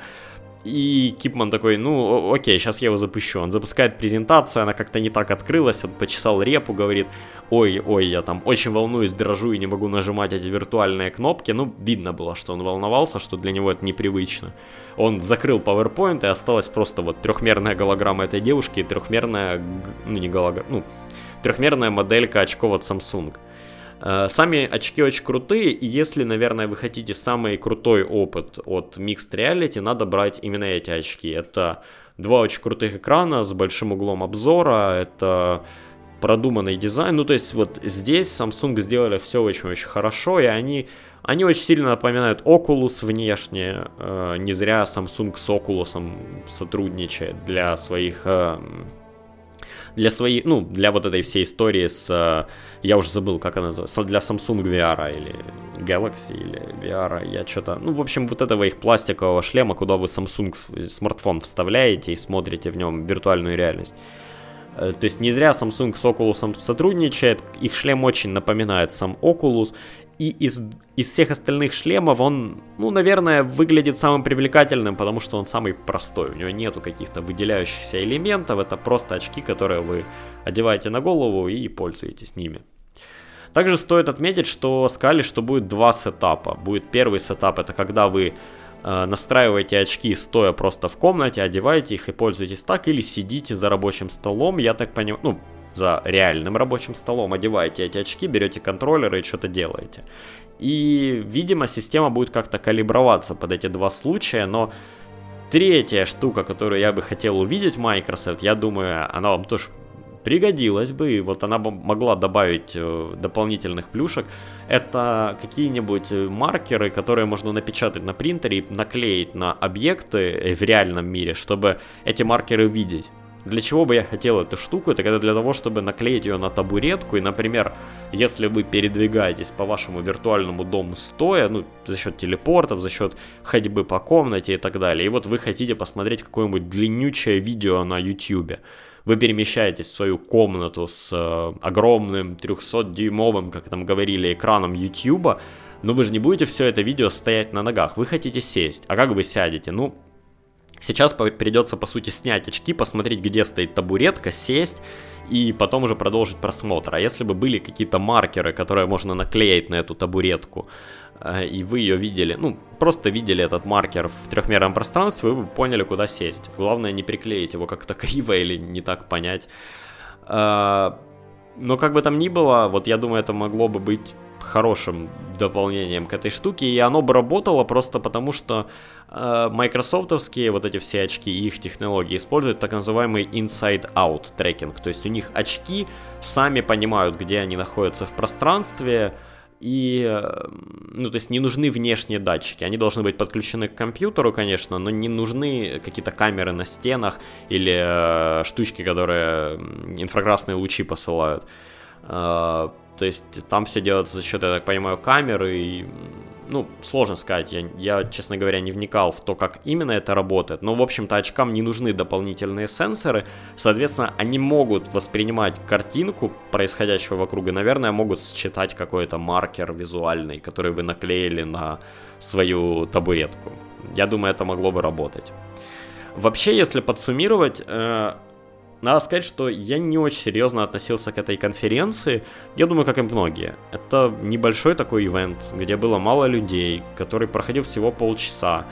S1: И Кипман такой, ну, окей, сейчас я его запущу. Он запускает презентацию, она как-то не так открылась, он почесал репу, говорит, ой, ой, я там очень волнуюсь, дрожу и не могу нажимать эти виртуальные кнопки. Ну, видно было, что он волновался, что для него это непривычно. Он закрыл PowerPoint, и осталась просто вот трехмерная голограмма этой девушки и трехмерная, ну, не голограмма, ну, трехмерная моделька очков от Samsung. Э, сами очки очень крутые, и если, наверное, вы хотите самый крутой опыт от Mixed Reality, надо брать именно эти очки. Это два очень крутых экрана с большим углом обзора, это продуманный дизайн. Ну, то есть вот здесь Samsung сделали все очень-очень хорошо, и они, они очень сильно напоминают Oculus внешне. Э, не зря Samsung с Oculus сотрудничает для своих... Э, для своей, ну, для вот этой всей истории с, э, я уже забыл, как она называется, для Samsung VR или Galaxy или VR, я что-то, ну, в общем, вот этого их пластикового шлема, куда вы Samsung смартфон вставляете и смотрите в нем виртуальную реальность. Э, то есть не зря Samsung с Oculus сотрудничает, их шлем очень напоминает сам Oculus, и из, из всех остальных шлемов он, ну, наверное, выглядит самым привлекательным, потому что он самый простой. У него нету каких-то выделяющихся элементов. Это просто очки, которые вы одеваете на голову и пользуетесь ними. Также стоит отметить, что сказали, что будет два сетапа. Будет первый сетап, это когда вы э, настраиваете очки стоя просто в комнате, одеваете их и пользуетесь так, или сидите за рабочим столом, я так понимаю, ну, за реальным рабочим столом, одеваете эти очки, берете контроллеры и что-то делаете. И, видимо, система будет как-то калиброваться под эти два случая, но третья штука, которую я бы хотел увидеть Microsoft, я думаю, она вам тоже пригодилась бы, и вот она бы могла добавить э, дополнительных плюшек, это какие-нибудь маркеры, которые можно напечатать на принтере и наклеить на объекты в реальном мире, чтобы эти маркеры видеть. Для чего бы я хотел эту штуку? Это когда для того, чтобы наклеить ее на табуретку. И, например, если вы передвигаетесь по вашему виртуальному дому стоя, ну, за счет телепортов, за счет ходьбы по комнате и так далее. И вот вы хотите посмотреть какое-нибудь длиннючее видео на YouTube. Вы перемещаетесь в свою комнату с э, огромным 300-дюймовым, как там говорили, экраном YouTube, но вы же не будете все это видео стоять на ногах. Вы хотите сесть. А как вы сядете? Ну, Сейчас придется, по сути, снять очки, посмотреть, где стоит табуретка, сесть и потом уже продолжить просмотр. А если бы были какие-то маркеры, которые можно наклеить на эту табуретку, э, и вы ее видели, ну, просто видели этот маркер в трехмерном пространстве, вы бы поняли, куда сесть. Главное не приклеить его как-то криво или не так понять. Э, но как бы там ни было, вот я думаю, это могло бы быть хорошим дополнением к этой штуке, и оно бы работало просто потому, что майкрософтовские вот эти все очки и их технологии используют так называемый inside-out трекинг, то есть у них очки сами понимают, где они находятся в пространстве, и, э, ну, то есть не нужны внешние датчики. Они должны быть подключены к компьютеру, конечно, но не нужны какие-то камеры на стенах или э, штучки, которые инфракрасные лучи посылают. Э, то есть там все делается за счет, я так понимаю, камеры и ну, сложно сказать, я, я, честно говоря, не вникал в то, как именно это работает, но, в общем-то, очкам не нужны дополнительные сенсоры, соответственно, они могут воспринимать картинку происходящего вокруг и, наверное, могут считать какой-то маркер визуальный, который вы наклеили на свою табуретку. Я думаю, это могло бы работать. Вообще, если подсуммировать, э, надо сказать, что я не очень серьезно относился к этой конференции. Я думаю, как и многие. Это небольшой такой ивент, где было мало людей, который проходил всего полчаса.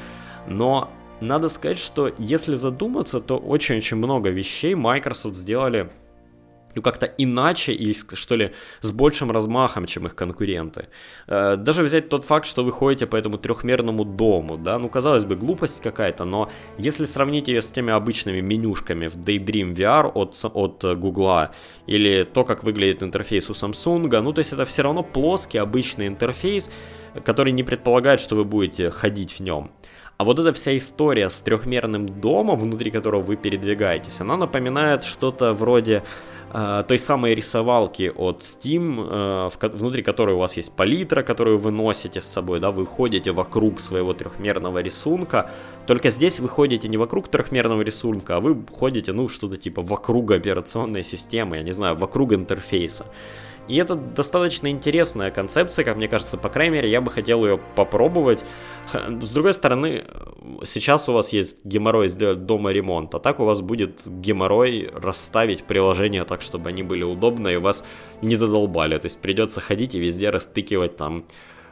S1: Но надо сказать, что если задуматься, то очень-очень много вещей Microsoft сделали ну, как-то иначе или, что ли, с большим размахом, чем их конкуренты. Э, даже взять тот факт, что вы ходите по этому трехмерному дому, да, ну, казалось бы, глупость какая-то, но если сравнить ее с теми обычными менюшками в Daydream VR от, от Google или то, как выглядит интерфейс у Samsung, ну, то есть это все равно плоский обычный интерфейс, который не предполагает, что вы будете ходить в нем. А вот эта вся история с трехмерным домом, внутри которого вы передвигаетесь, она напоминает что-то вроде э, той самой рисовалки от Steam, э, в, внутри которой у вас есть палитра, которую вы носите с собой, да, вы ходите вокруг своего трехмерного рисунка. Только здесь вы ходите не вокруг трехмерного рисунка, а вы ходите, ну, что-то типа вокруг операционной системы, я не знаю, вокруг интерфейса. И это достаточно интересная концепция, как мне кажется, по крайней мере, я бы хотел ее попробовать. С другой стороны, сейчас у вас есть геморрой сделать дома ремонт, а так у вас будет геморрой расставить приложения так, чтобы они были удобны и вас не задолбали. То есть придется ходить и везде растыкивать там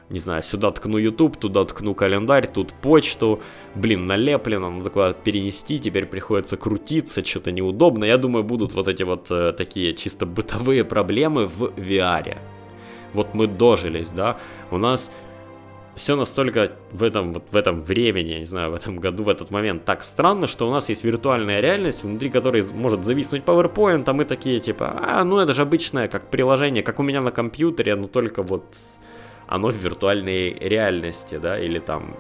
S1: не знаю, сюда ткну YouTube, туда ткну календарь, тут почту, блин, налеплено, надо куда перенести, теперь приходится крутиться, что-то неудобно. Я думаю, будут вот эти вот э, такие чисто бытовые проблемы в VR. Вот мы дожились, да, у нас все настолько в этом, вот в этом времени, я не знаю, в этом году, в этот момент так странно, что у нас есть виртуальная реальность, внутри которой может зависнуть PowerPoint, а мы такие типа, а, ну это же обычное, как приложение, как у меня на компьютере, но только вот оно в виртуальной реальности, да, или там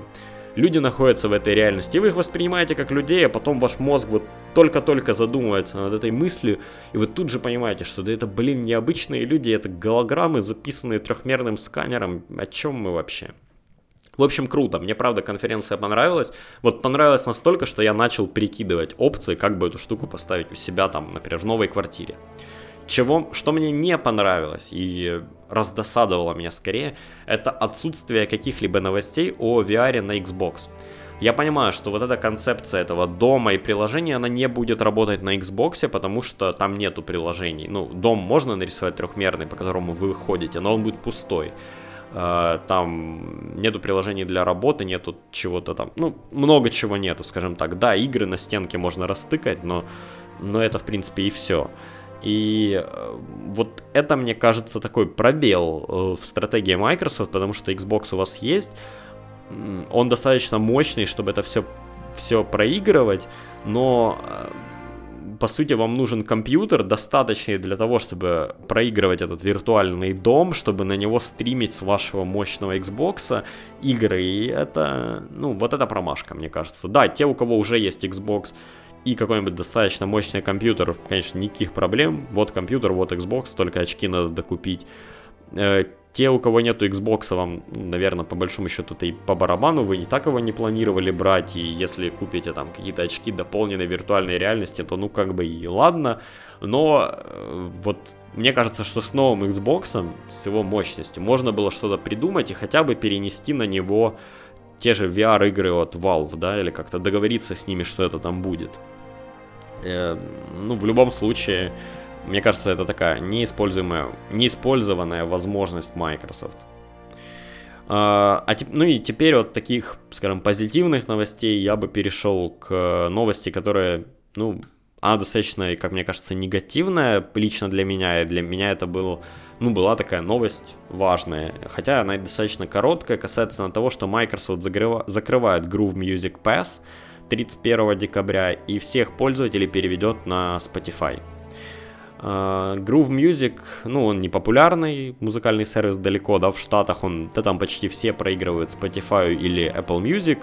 S1: люди находятся в этой реальности, и вы их воспринимаете как людей, а потом ваш мозг вот только-только задумывается над этой мыслью, и вы тут же понимаете, что да это, блин, необычные люди, это голограммы, записанные трехмерным сканером, о чем мы вообще? В общем, круто. Мне, правда, конференция понравилась. Вот понравилось настолько, что я начал перекидывать опции, как бы эту штуку поставить у себя там, например, в новой квартире. Чего, что мне не понравилось и раздосадовало меня скорее, это отсутствие каких-либо новостей о VR на Xbox. Я понимаю, что вот эта концепция этого дома и приложения, она не будет работать на Xbox, потому что там нету приложений. Ну, дом можно нарисовать трехмерный, по которому вы ходите, но он будет пустой. А, там нету приложений для работы, нету чего-то там, ну, много чего нету, скажем так. Да, игры на стенке можно растыкать, но, но это, в принципе, и все. И э, вот это, мне кажется, такой пробел э, в стратегии Microsoft, потому что Xbox у вас есть, он достаточно мощный, чтобы это все, все проигрывать, но э, по сути, вам нужен компьютер, достаточный для того, чтобы проигрывать этот виртуальный дом, чтобы на него стримить с вашего мощного Xbox игры. И это, ну, вот это промашка, мне кажется. Да, те, у кого уже есть Xbox и какой-нибудь достаточно мощный компьютер, конечно, никаких проблем. Вот компьютер, вот Xbox, только очки надо докупить. Э, те, у кого нету Xbox, вам, наверное, по большому счету это и по барабану, вы не так его не планировали брать, и если купите там какие-то очки дополненной виртуальной реальности, то ну как бы и ладно, но э, вот мне кажется, что с новым Xbox, с его мощностью, можно было что-то придумать и хотя бы перенести на него те же VR-игры от Valve, да, или как-то договориться с ними, что это там будет. Э, ну, в любом случае, мне кажется, это такая неиспользуемая, неиспользованная возможность Microsoft. А, а, ну и теперь вот таких, скажем, позитивных новостей я бы перешел к новости, которая, ну, она достаточно, как мне кажется, негативная лично для меня, и для меня это был, ну, была такая новость важная, хотя она достаточно короткая, касается того, что Microsoft закрыва, закрывает Groove Music Pass 31 декабря и всех пользователей переведет на Spotify. Uh, Groove Music, ну, он не популярный музыкальный сервис далеко, да, в Штатах он, да, там почти все проигрывают Spotify или Apple Music,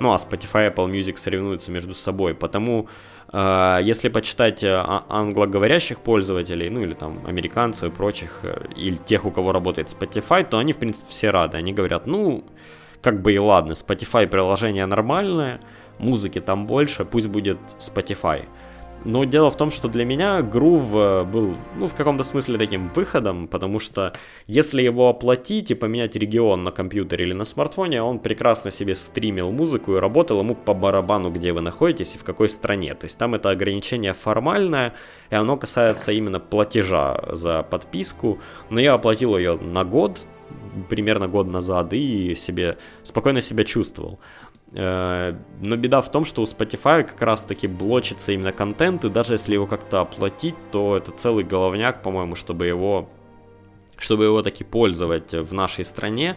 S1: ну, а Spotify и Apple Music соревнуются между собой, потому uh, если почитать uh, англоговорящих пользователей, ну, или там американцев и прочих, э, или тех, у кого работает Spotify, то они, в принципе, все рады, они говорят, ну, как бы и ладно, Spotify приложение нормальное, музыки там больше, пусть будет Spotify. Но дело в том, что для меня Groove э, был, ну, в каком-то смысле таким выходом, потому что если его оплатить и поменять регион на компьютере или на смартфоне, он прекрасно себе стримил музыку и работал ему по барабану, где вы находитесь и в какой стране. То есть там это ограничение формальное, и оно касается именно платежа за подписку. Но я оплатил ее на год, примерно год назад, и себе спокойно себя чувствовал. Э, но беда в том, что у Spotify как раз таки блочится именно контент, и даже если его как-то оплатить, то это целый головняк, по-моему, чтобы его, чтобы его таки пользовать в нашей стране.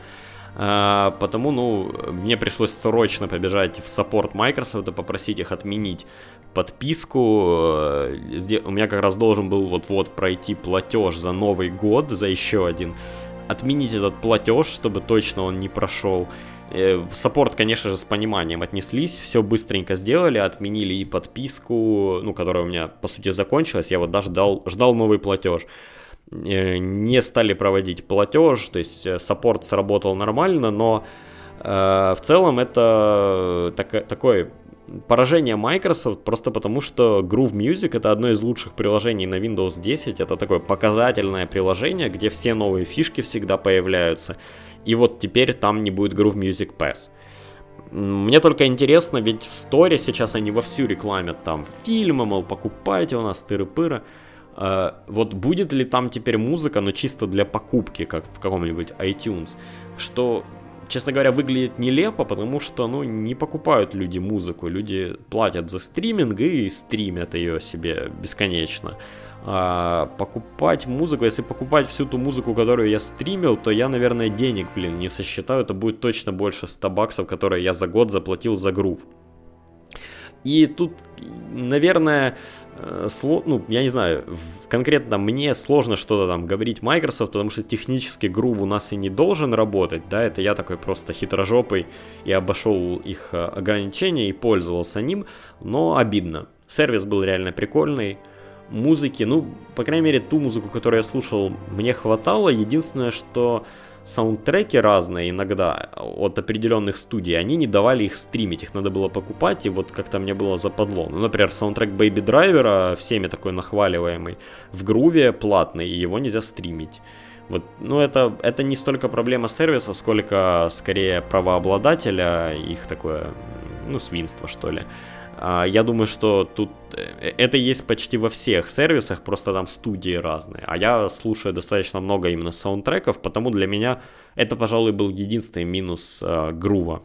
S1: Uh, потому, ну, мне пришлось срочно побежать в саппорт Microsoft и попросить их отменить подписку. Uh, у меня как раз должен был вот-вот пройти платеж за Новый год, за еще один. Отменить этот платеж, чтобы точно он не прошел. Э, саппорт, конечно же, с пониманием отнеслись, все быстренько сделали, отменили и подписку, ну, которая у меня, по сути, закончилась, я вот даже ждал, ждал новый платеж. Э, не стали проводить платеж, то есть э, саппорт сработал нормально, но э, в целом это так, такое поражение Microsoft просто потому, что Groove Music это одно из лучших приложений на Windows 10. Это такое показательное приложение, где все новые фишки всегда появляются. И вот теперь там не будет Groove Music Pass. Мне только интересно, ведь в сторе сейчас они вовсю рекламят там фильмы, мол, покупайте у нас тыры-пыры. Uh, вот будет ли там теперь музыка, но чисто для покупки, как в каком-нибудь iTunes, что честно говоря, выглядит нелепо, потому что, ну, не покупают люди музыку, люди платят за стриминг и стримят ее себе бесконечно. А, покупать музыку, если покупать всю ту музыку, которую я стримил, то я, наверное, денег, блин, не сосчитаю, это будет точно больше 100 баксов, которые я за год заплатил за грув. И тут, наверное, э, ну, я не знаю, конкретно мне сложно что-то там говорить Microsoft, потому что технически Groove у нас и не должен работать, да, это я такой просто хитрожопый и обошел их э, ограничения и пользовался ним, но обидно. Сервис был реально прикольный, музыки, ну, по крайней мере, ту музыку, которую я слушал, мне хватало. Единственное, что саундтреки разные иногда от определенных студий, они не давали их стримить, их надо было покупать, и вот как-то мне было западло. Ну, например, саундтрек Baby Driver, всеми такой нахваливаемый, в груве платный, и его нельзя стримить. Вот, ну, это, это не столько проблема сервиса, сколько скорее правообладателя, их такое, ну, свинство, что ли. А, я думаю, что тут э, это есть почти во всех сервисах, просто там студии разные. А я слушаю достаточно много именно саундтреков, потому для меня это, пожалуй, был единственный минус э, грува.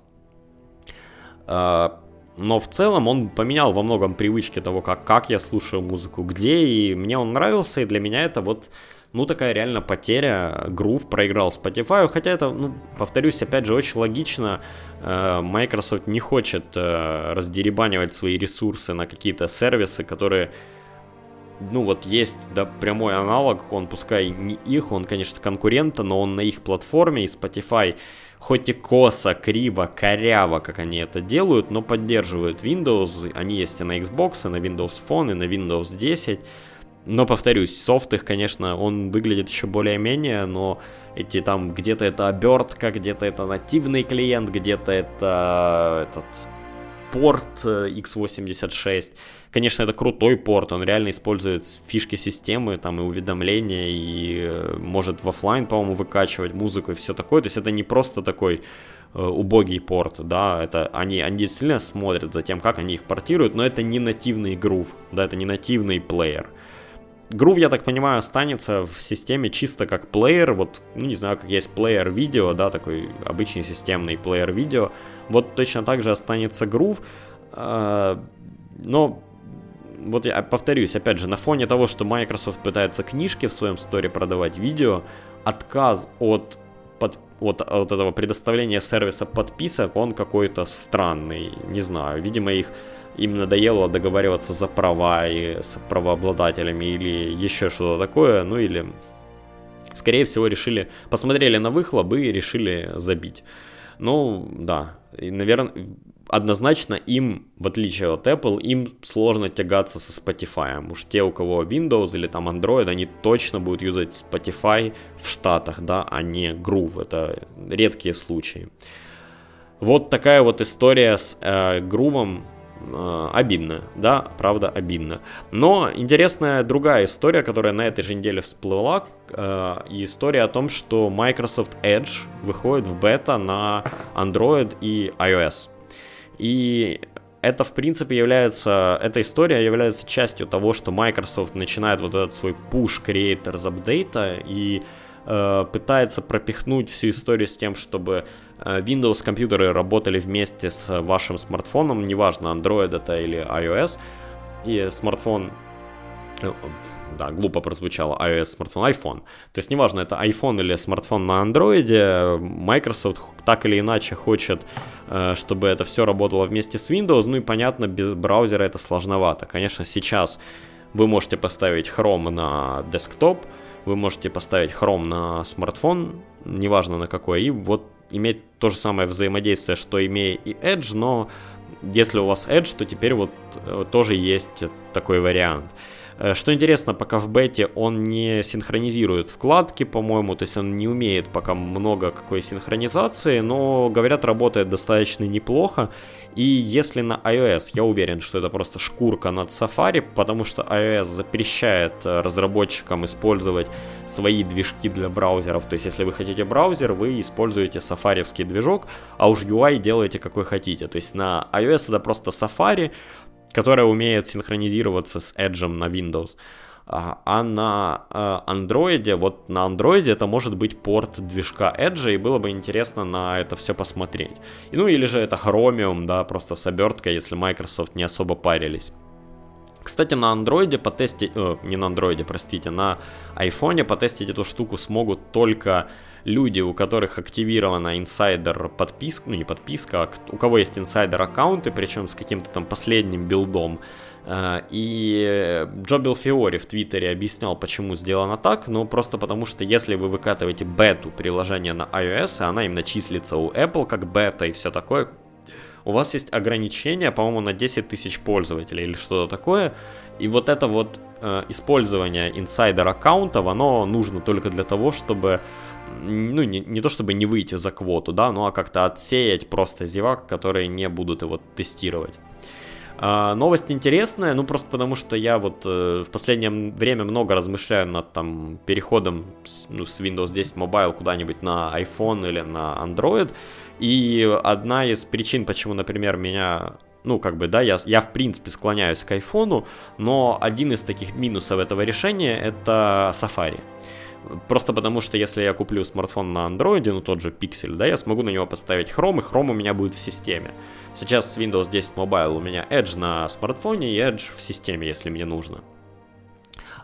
S1: Э, но в целом он поменял во многом привычки того, как, как я слушаю музыку, где, и мне он нравился, и для меня это вот ну, такая реально потеря. Грув проиграл Spotify, хотя это, ну, повторюсь, опять же, очень логично. Э, Microsoft не хочет э, раздеребанивать свои ресурсы на какие-то сервисы, которые ну вот есть да, прямой аналог, он пускай не их, он, конечно, конкурента, но он на их платформе, и Spotify хоть и косо, криво, коряво, как они это делают, но поддерживают Windows, они есть и на Xbox, и на Windows Phone, и на Windows 10, но, повторюсь, софт их, конечно, он выглядит еще более-менее, но эти там где-то это обертка, где-то это нативный клиент, где-то это этот порт э, x86. Конечно, это крутой порт, он реально использует фишки системы, там и уведомления, и э, может в офлайн, по-моему, выкачивать музыку и все такое. То есть это не просто такой э, убогий порт, да, это они, они действительно смотрят за тем, как они их портируют, но это не нативный грув, да, это не нативный плеер. Groove, я так понимаю, останется в системе чисто как плеер, вот, ну, не знаю, как есть плеер видео, да, такой обычный системный плеер видео, вот точно так же останется Groove, а, но вот я повторюсь, опять же, на фоне того, что Microsoft пытается книжки в своем сторе продавать видео, отказ от, под, от, от этого предоставления сервиса подписок, он какой-то странный, не знаю, видимо, их им надоело договариваться за права и с правообладателями или еще что-то такое, ну или, скорее всего, решили, посмотрели на выхлоп и решили забить. Ну, да, и, наверное, однозначно им, в отличие от Apple, им сложно тягаться со Spotify. Уж те, у кого Windows или там Android, они точно будут юзать Spotify в Штатах, да, а не Groove. Это редкие случаи. Вот такая вот история с э, Groove обидно, да, правда обидно. Но интересная другая история, которая на этой же неделе всплыла, э, и история о том, что Microsoft Edge выходит в бета на Android и iOS. И это, в принципе, является, эта история является частью того, что Microsoft начинает вот этот свой push creators апдейта и э, пытается пропихнуть всю историю с тем, чтобы э, Windows компьютеры работали вместе с вашим смартфоном, неважно, Android это или iOS, и смартфон э, да, глупо прозвучало, iOS смартфон, iPhone. То есть неважно, это iPhone или смартфон на Android, Microsoft так или иначе хочет, э, чтобы это все работало вместе с Windows, ну и понятно, без браузера это сложновато. Конечно, сейчас вы можете поставить Chrome на десктоп, вы можете поставить Chrome на смартфон, неважно на какой, и вот иметь то же самое взаимодействие, что имея и Edge, но если у вас Edge, то теперь вот э, тоже есть такой вариант. Э, что интересно, пока в бете он не синхронизирует вкладки, по-моему, то есть он не умеет пока много какой синхронизации, но, говорят, работает достаточно неплохо. И если на iOS, я уверен, что это просто шкурка над Safari, потому что iOS запрещает э, разработчикам использовать свои движки для браузеров. То есть если вы хотите браузер, вы используете сафариевский движок, а уж UI делаете какой хотите. То есть на iOS это просто Safari, которая умеет синхронизироваться с Edge на Windows. А, а на андроиде, вот на андроиде это может быть порт движка Edge, и было бы интересно на это все посмотреть. И, ну или же это Chromium, да, просто с оберткой, если Microsoft не особо парились. Кстати, на андроиде потестить, э, не на андроиде, простите, на айфоне потестить эту штуку смогут только люди, у которых активирована инсайдер подписка, ну не подписка, а у кого есть инсайдер аккаунты, причем с каким-то там последним билдом. Э, и Джо Белфиори в Твиттере объяснял, почему сделано так, но просто потому, что если вы выкатываете бету приложения на iOS, и она именно числится у Apple как бета и все такое, у вас есть ограничение, по-моему, на 10 тысяч пользователей или что-то такое. И вот это вот э, использование инсайдер аккаунтов, оно нужно только для того, чтобы ну, не, не то чтобы не выйти за квоту, да, ну, а как-то отсеять просто зевак, которые не будут его тестировать. А, новость интересная, ну просто потому что я вот э, в последнее время много размышляю над там переходом с, ну, с Windows 10 Mobile куда-нибудь на iPhone или на Android. И одна из причин, почему, например, меня ну, как бы, да, я, я в принципе склоняюсь к айфону, но один из таких минусов этого решения это Safari. Просто потому, что если я куплю смартфон на андроиде, ну тот же Pixel, да, я смогу на него поставить Chrome, и Chrome у меня будет в системе. Сейчас с Windows 10 Mobile у меня Edge на смартфоне и Edge в системе, если мне нужно.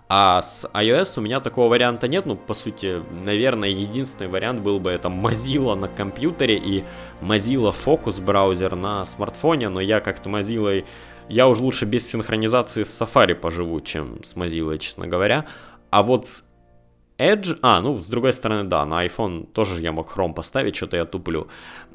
S1: А с iOS у меня такого варианта нет. Ну, по сути, наверное, единственный вариант был бы это Mozilla на компьютере и Mozilla Focus браузер на смартфоне. Но я как-то Mozilla... Я уже лучше без синхронизации с Safari поживу, чем с Mozilla, честно говоря. А вот с Edge, а, ну, с другой стороны, да, на iPhone тоже я мог Chrome поставить, что-то я туплю.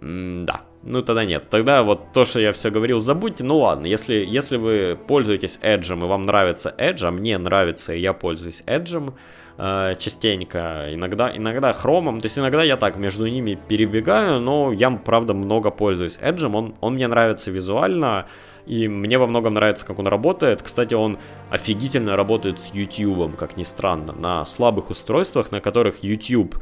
S1: М да, ну тогда нет. Тогда вот то, что я все говорил, забудьте. Ну ладно, если, если вы пользуетесь Edge и вам нравится Edge, а мне нравится, и я пользуюсь Edge э, частенько, иногда, иногда Chrome, то есть иногда я так между ними перебегаю, но я, правда, много пользуюсь Edge, он, он мне нравится визуально, и мне во многом нравится, как он работает. Кстати, он офигительно работает с YouTube, как ни странно. На слабых устройствах, на которых YouTube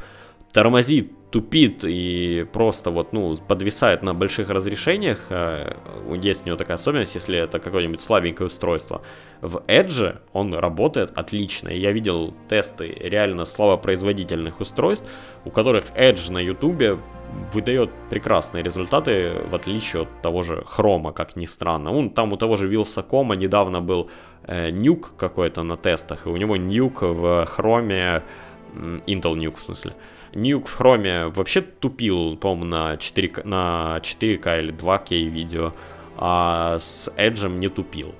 S1: тормозит, тупит и просто вот, ну, подвисает на больших разрешениях. Э, есть у него такая особенность, если это какое-нибудь слабенькое устройство. В Edge он работает отлично. И я видел тесты реально слабопроизводительных устройств, у которых Edge на YouTube выдает прекрасные результаты, в отличие от того же Хрома, как ни странно. Он, там у того же Вилсакома недавно был э, какой-то на тестах, и у него нюк в Хроме, Intel нюк в смысле, нюк в Хроме вообще тупил, по-моему, на 4, на 4К или 2К видео, а с Edge не тупил.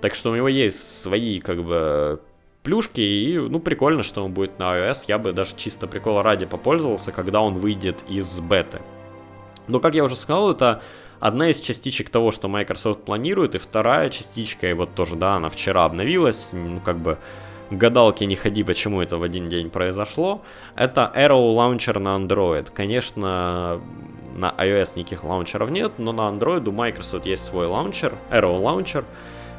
S1: Так что у него есть свои, как бы, плюшки, и, ну, прикольно, что он будет на iOS, я бы даже чисто прикола ради попользовался, когда он выйдет из беты. Но, как я уже сказал, это одна из частичек того, что Microsoft планирует, и вторая частичка, и вот тоже, да, она вчера обновилась, ну, как бы, гадалки не ходи, почему это в один день произошло. Это Arrow Launcher на Android. Конечно, на iOS никаких лаунчеров нет, но на Android у Microsoft есть свой лаунчер, Arrow Launcher,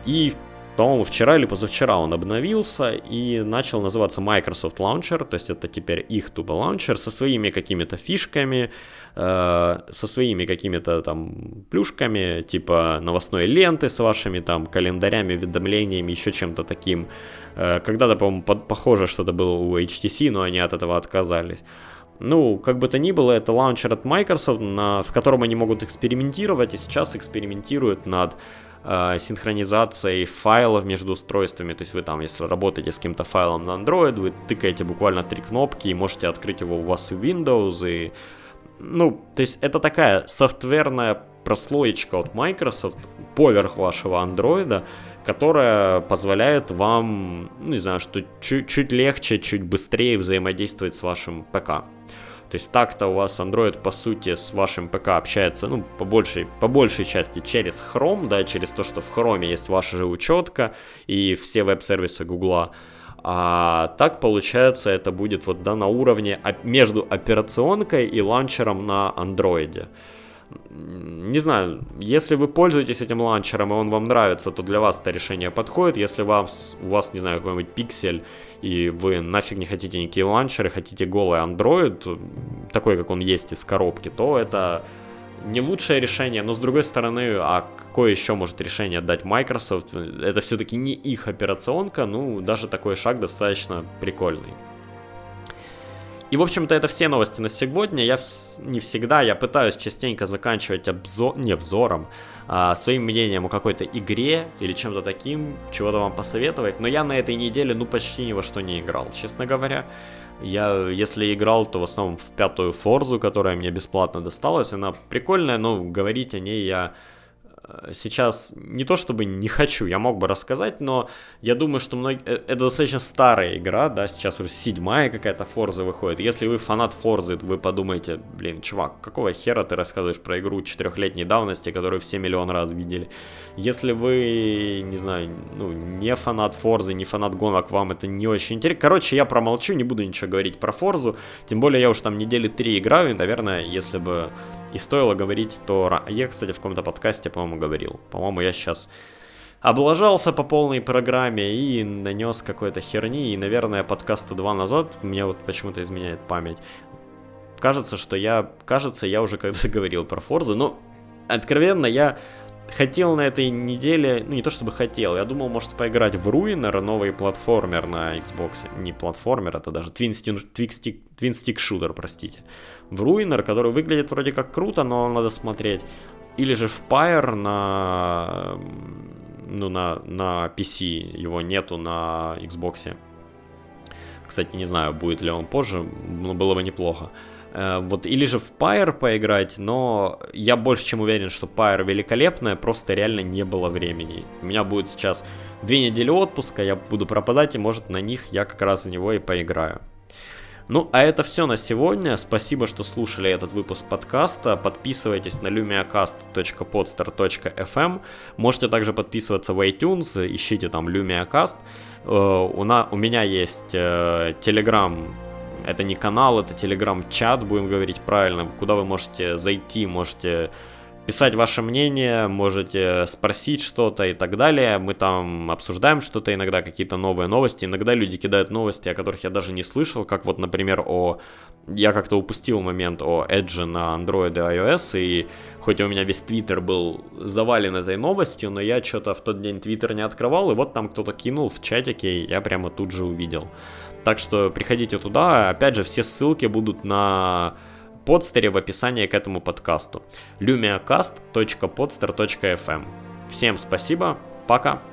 S1: и по-моему, вчера или позавчера он обновился и начал называться Microsoft Launcher, то есть это теперь их тупо лаунчер со своими какими-то фишками, э, со своими какими-то там плюшками, типа новостной ленты с вашими там календарями, уведомлениями, еще чем-то таким. Э, когда-то, по-моему, под, похоже что-то было у HTC, но они от этого отказались. Ну, как бы то ни было, это лаунчер от Microsoft, на, в котором они могут экспериментировать, и сейчас экспериментируют над э, синхронизацией файлов между устройствами. То есть вы там, если работаете с каким-то файлом на Android, вы тыкаете буквально три кнопки и можете открыть его у вас и Windows. И, ну, то есть это такая софтверная прослоечка от Microsoft поверх вашего Android, которая позволяет вам, ну, не знаю, что чуть, чуть легче, чуть быстрее взаимодействовать с вашим ПК. То есть так-то у вас Android, по сути, с вашим ПК общается, ну, по большей, по большей части через Chrome, да, через то, что в Chrome есть ваша же учетка и все веб-сервисы Гугла. А так, получается, это будет вот, да, на уровне между операционкой и ланчером на андроиде не знаю, если вы пользуетесь этим ланчером и он вам нравится, то для вас это решение подходит. Если вам, у вас, не знаю, какой-нибудь пиксель, и вы нафиг не хотите никакие ланчеры, хотите голый Android, такой, как он есть из коробки, то это не лучшее решение, но с другой стороны, а какое еще может решение дать Microsoft? Это все-таки не их операционка, ну, даже такой шаг достаточно прикольный. И, в общем-то, это все новости на сегодня. Я не всегда, я пытаюсь частенько заканчивать обзор, не обзором, а своим мнением о какой-то игре или чем-то таким, чего-то вам посоветовать. Но я на этой неделе, ну, почти ни во что не играл, честно говоря. Я, если играл, то в основном в пятую Форзу, которая мне бесплатно досталась. Она прикольная, но говорить о ней я Э, сейчас не то чтобы не хочу, я мог бы рассказать, но я думаю, что многие... Э, это достаточно старая игра, да, сейчас уже седьмая какая-то Форза выходит. Если вы фанат Форзы, вы подумаете, блин, чувак, какого хера ты рассказываешь про игру четырехлетней давности, которую все миллион раз видели? Если вы, не знаю, ну, не фанат Форзы, не фанат гонок, вам это не очень интересно. Короче, я промолчу, не буду ничего говорить про Форзу, тем более я уж там недели три играю, и, наверное, если бы и стоило говорить, то я, кстати, в каком-то подкасте, по-моему, говорил. По-моему, я сейчас облажался по полной программе и нанес какой-то херни, и, наверное, подкаста два назад, мне вот почему-то изменяет память, кажется, что я, кажется, я уже когда-то говорил про Форзу, но откровенно я хотел на этой неделе, ну не то чтобы хотел, я думал, может поиграть в Ruiner, новый платформер на Xbox. Не платформер, это даже Twin Stick, Shooter, простите. В Ruiner, который выглядит вроде как круто, но надо смотреть. Или же в Pyre на, ну, на, на PC, его нету на Xbox. Кстати, не знаю, будет ли он позже, но было бы неплохо. Э, вот, или же в Pyre поиграть, но я больше чем уверен, что Pyre великолепная, просто реально не было времени. У меня будет сейчас две недели отпуска, я буду пропадать, и может на них я как раз за него и поиграю. Ну, а это все на сегодня. Спасибо, что слушали этот выпуск подкаста. Подписывайтесь на lumiacast.podster.fm. Можете также подписываться в iTunes, ищите там lumiacast. Э, у, меня есть Telegram э, это не канал, это телеграм-чат, будем говорить правильно, куда вы можете зайти, можете писать ваше мнение, можете спросить что-то и так далее. Мы там обсуждаем что-то, иногда какие-то новые новости. Иногда люди кидают новости, о которых я даже не слышал, как вот, например, о... Я как-то упустил момент о Edge на Android и iOS, и хоть у меня весь Твиттер был завален этой новостью, но я что-то в тот день Твиттер не открывал, и вот там кто-то кинул в чатике, и я прямо тут же увидел. Так что приходите туда. Опять же, все ссылки будут на подстере в описании к этому подкасту. lumiacast.podster.fm Всем спасибо, пока!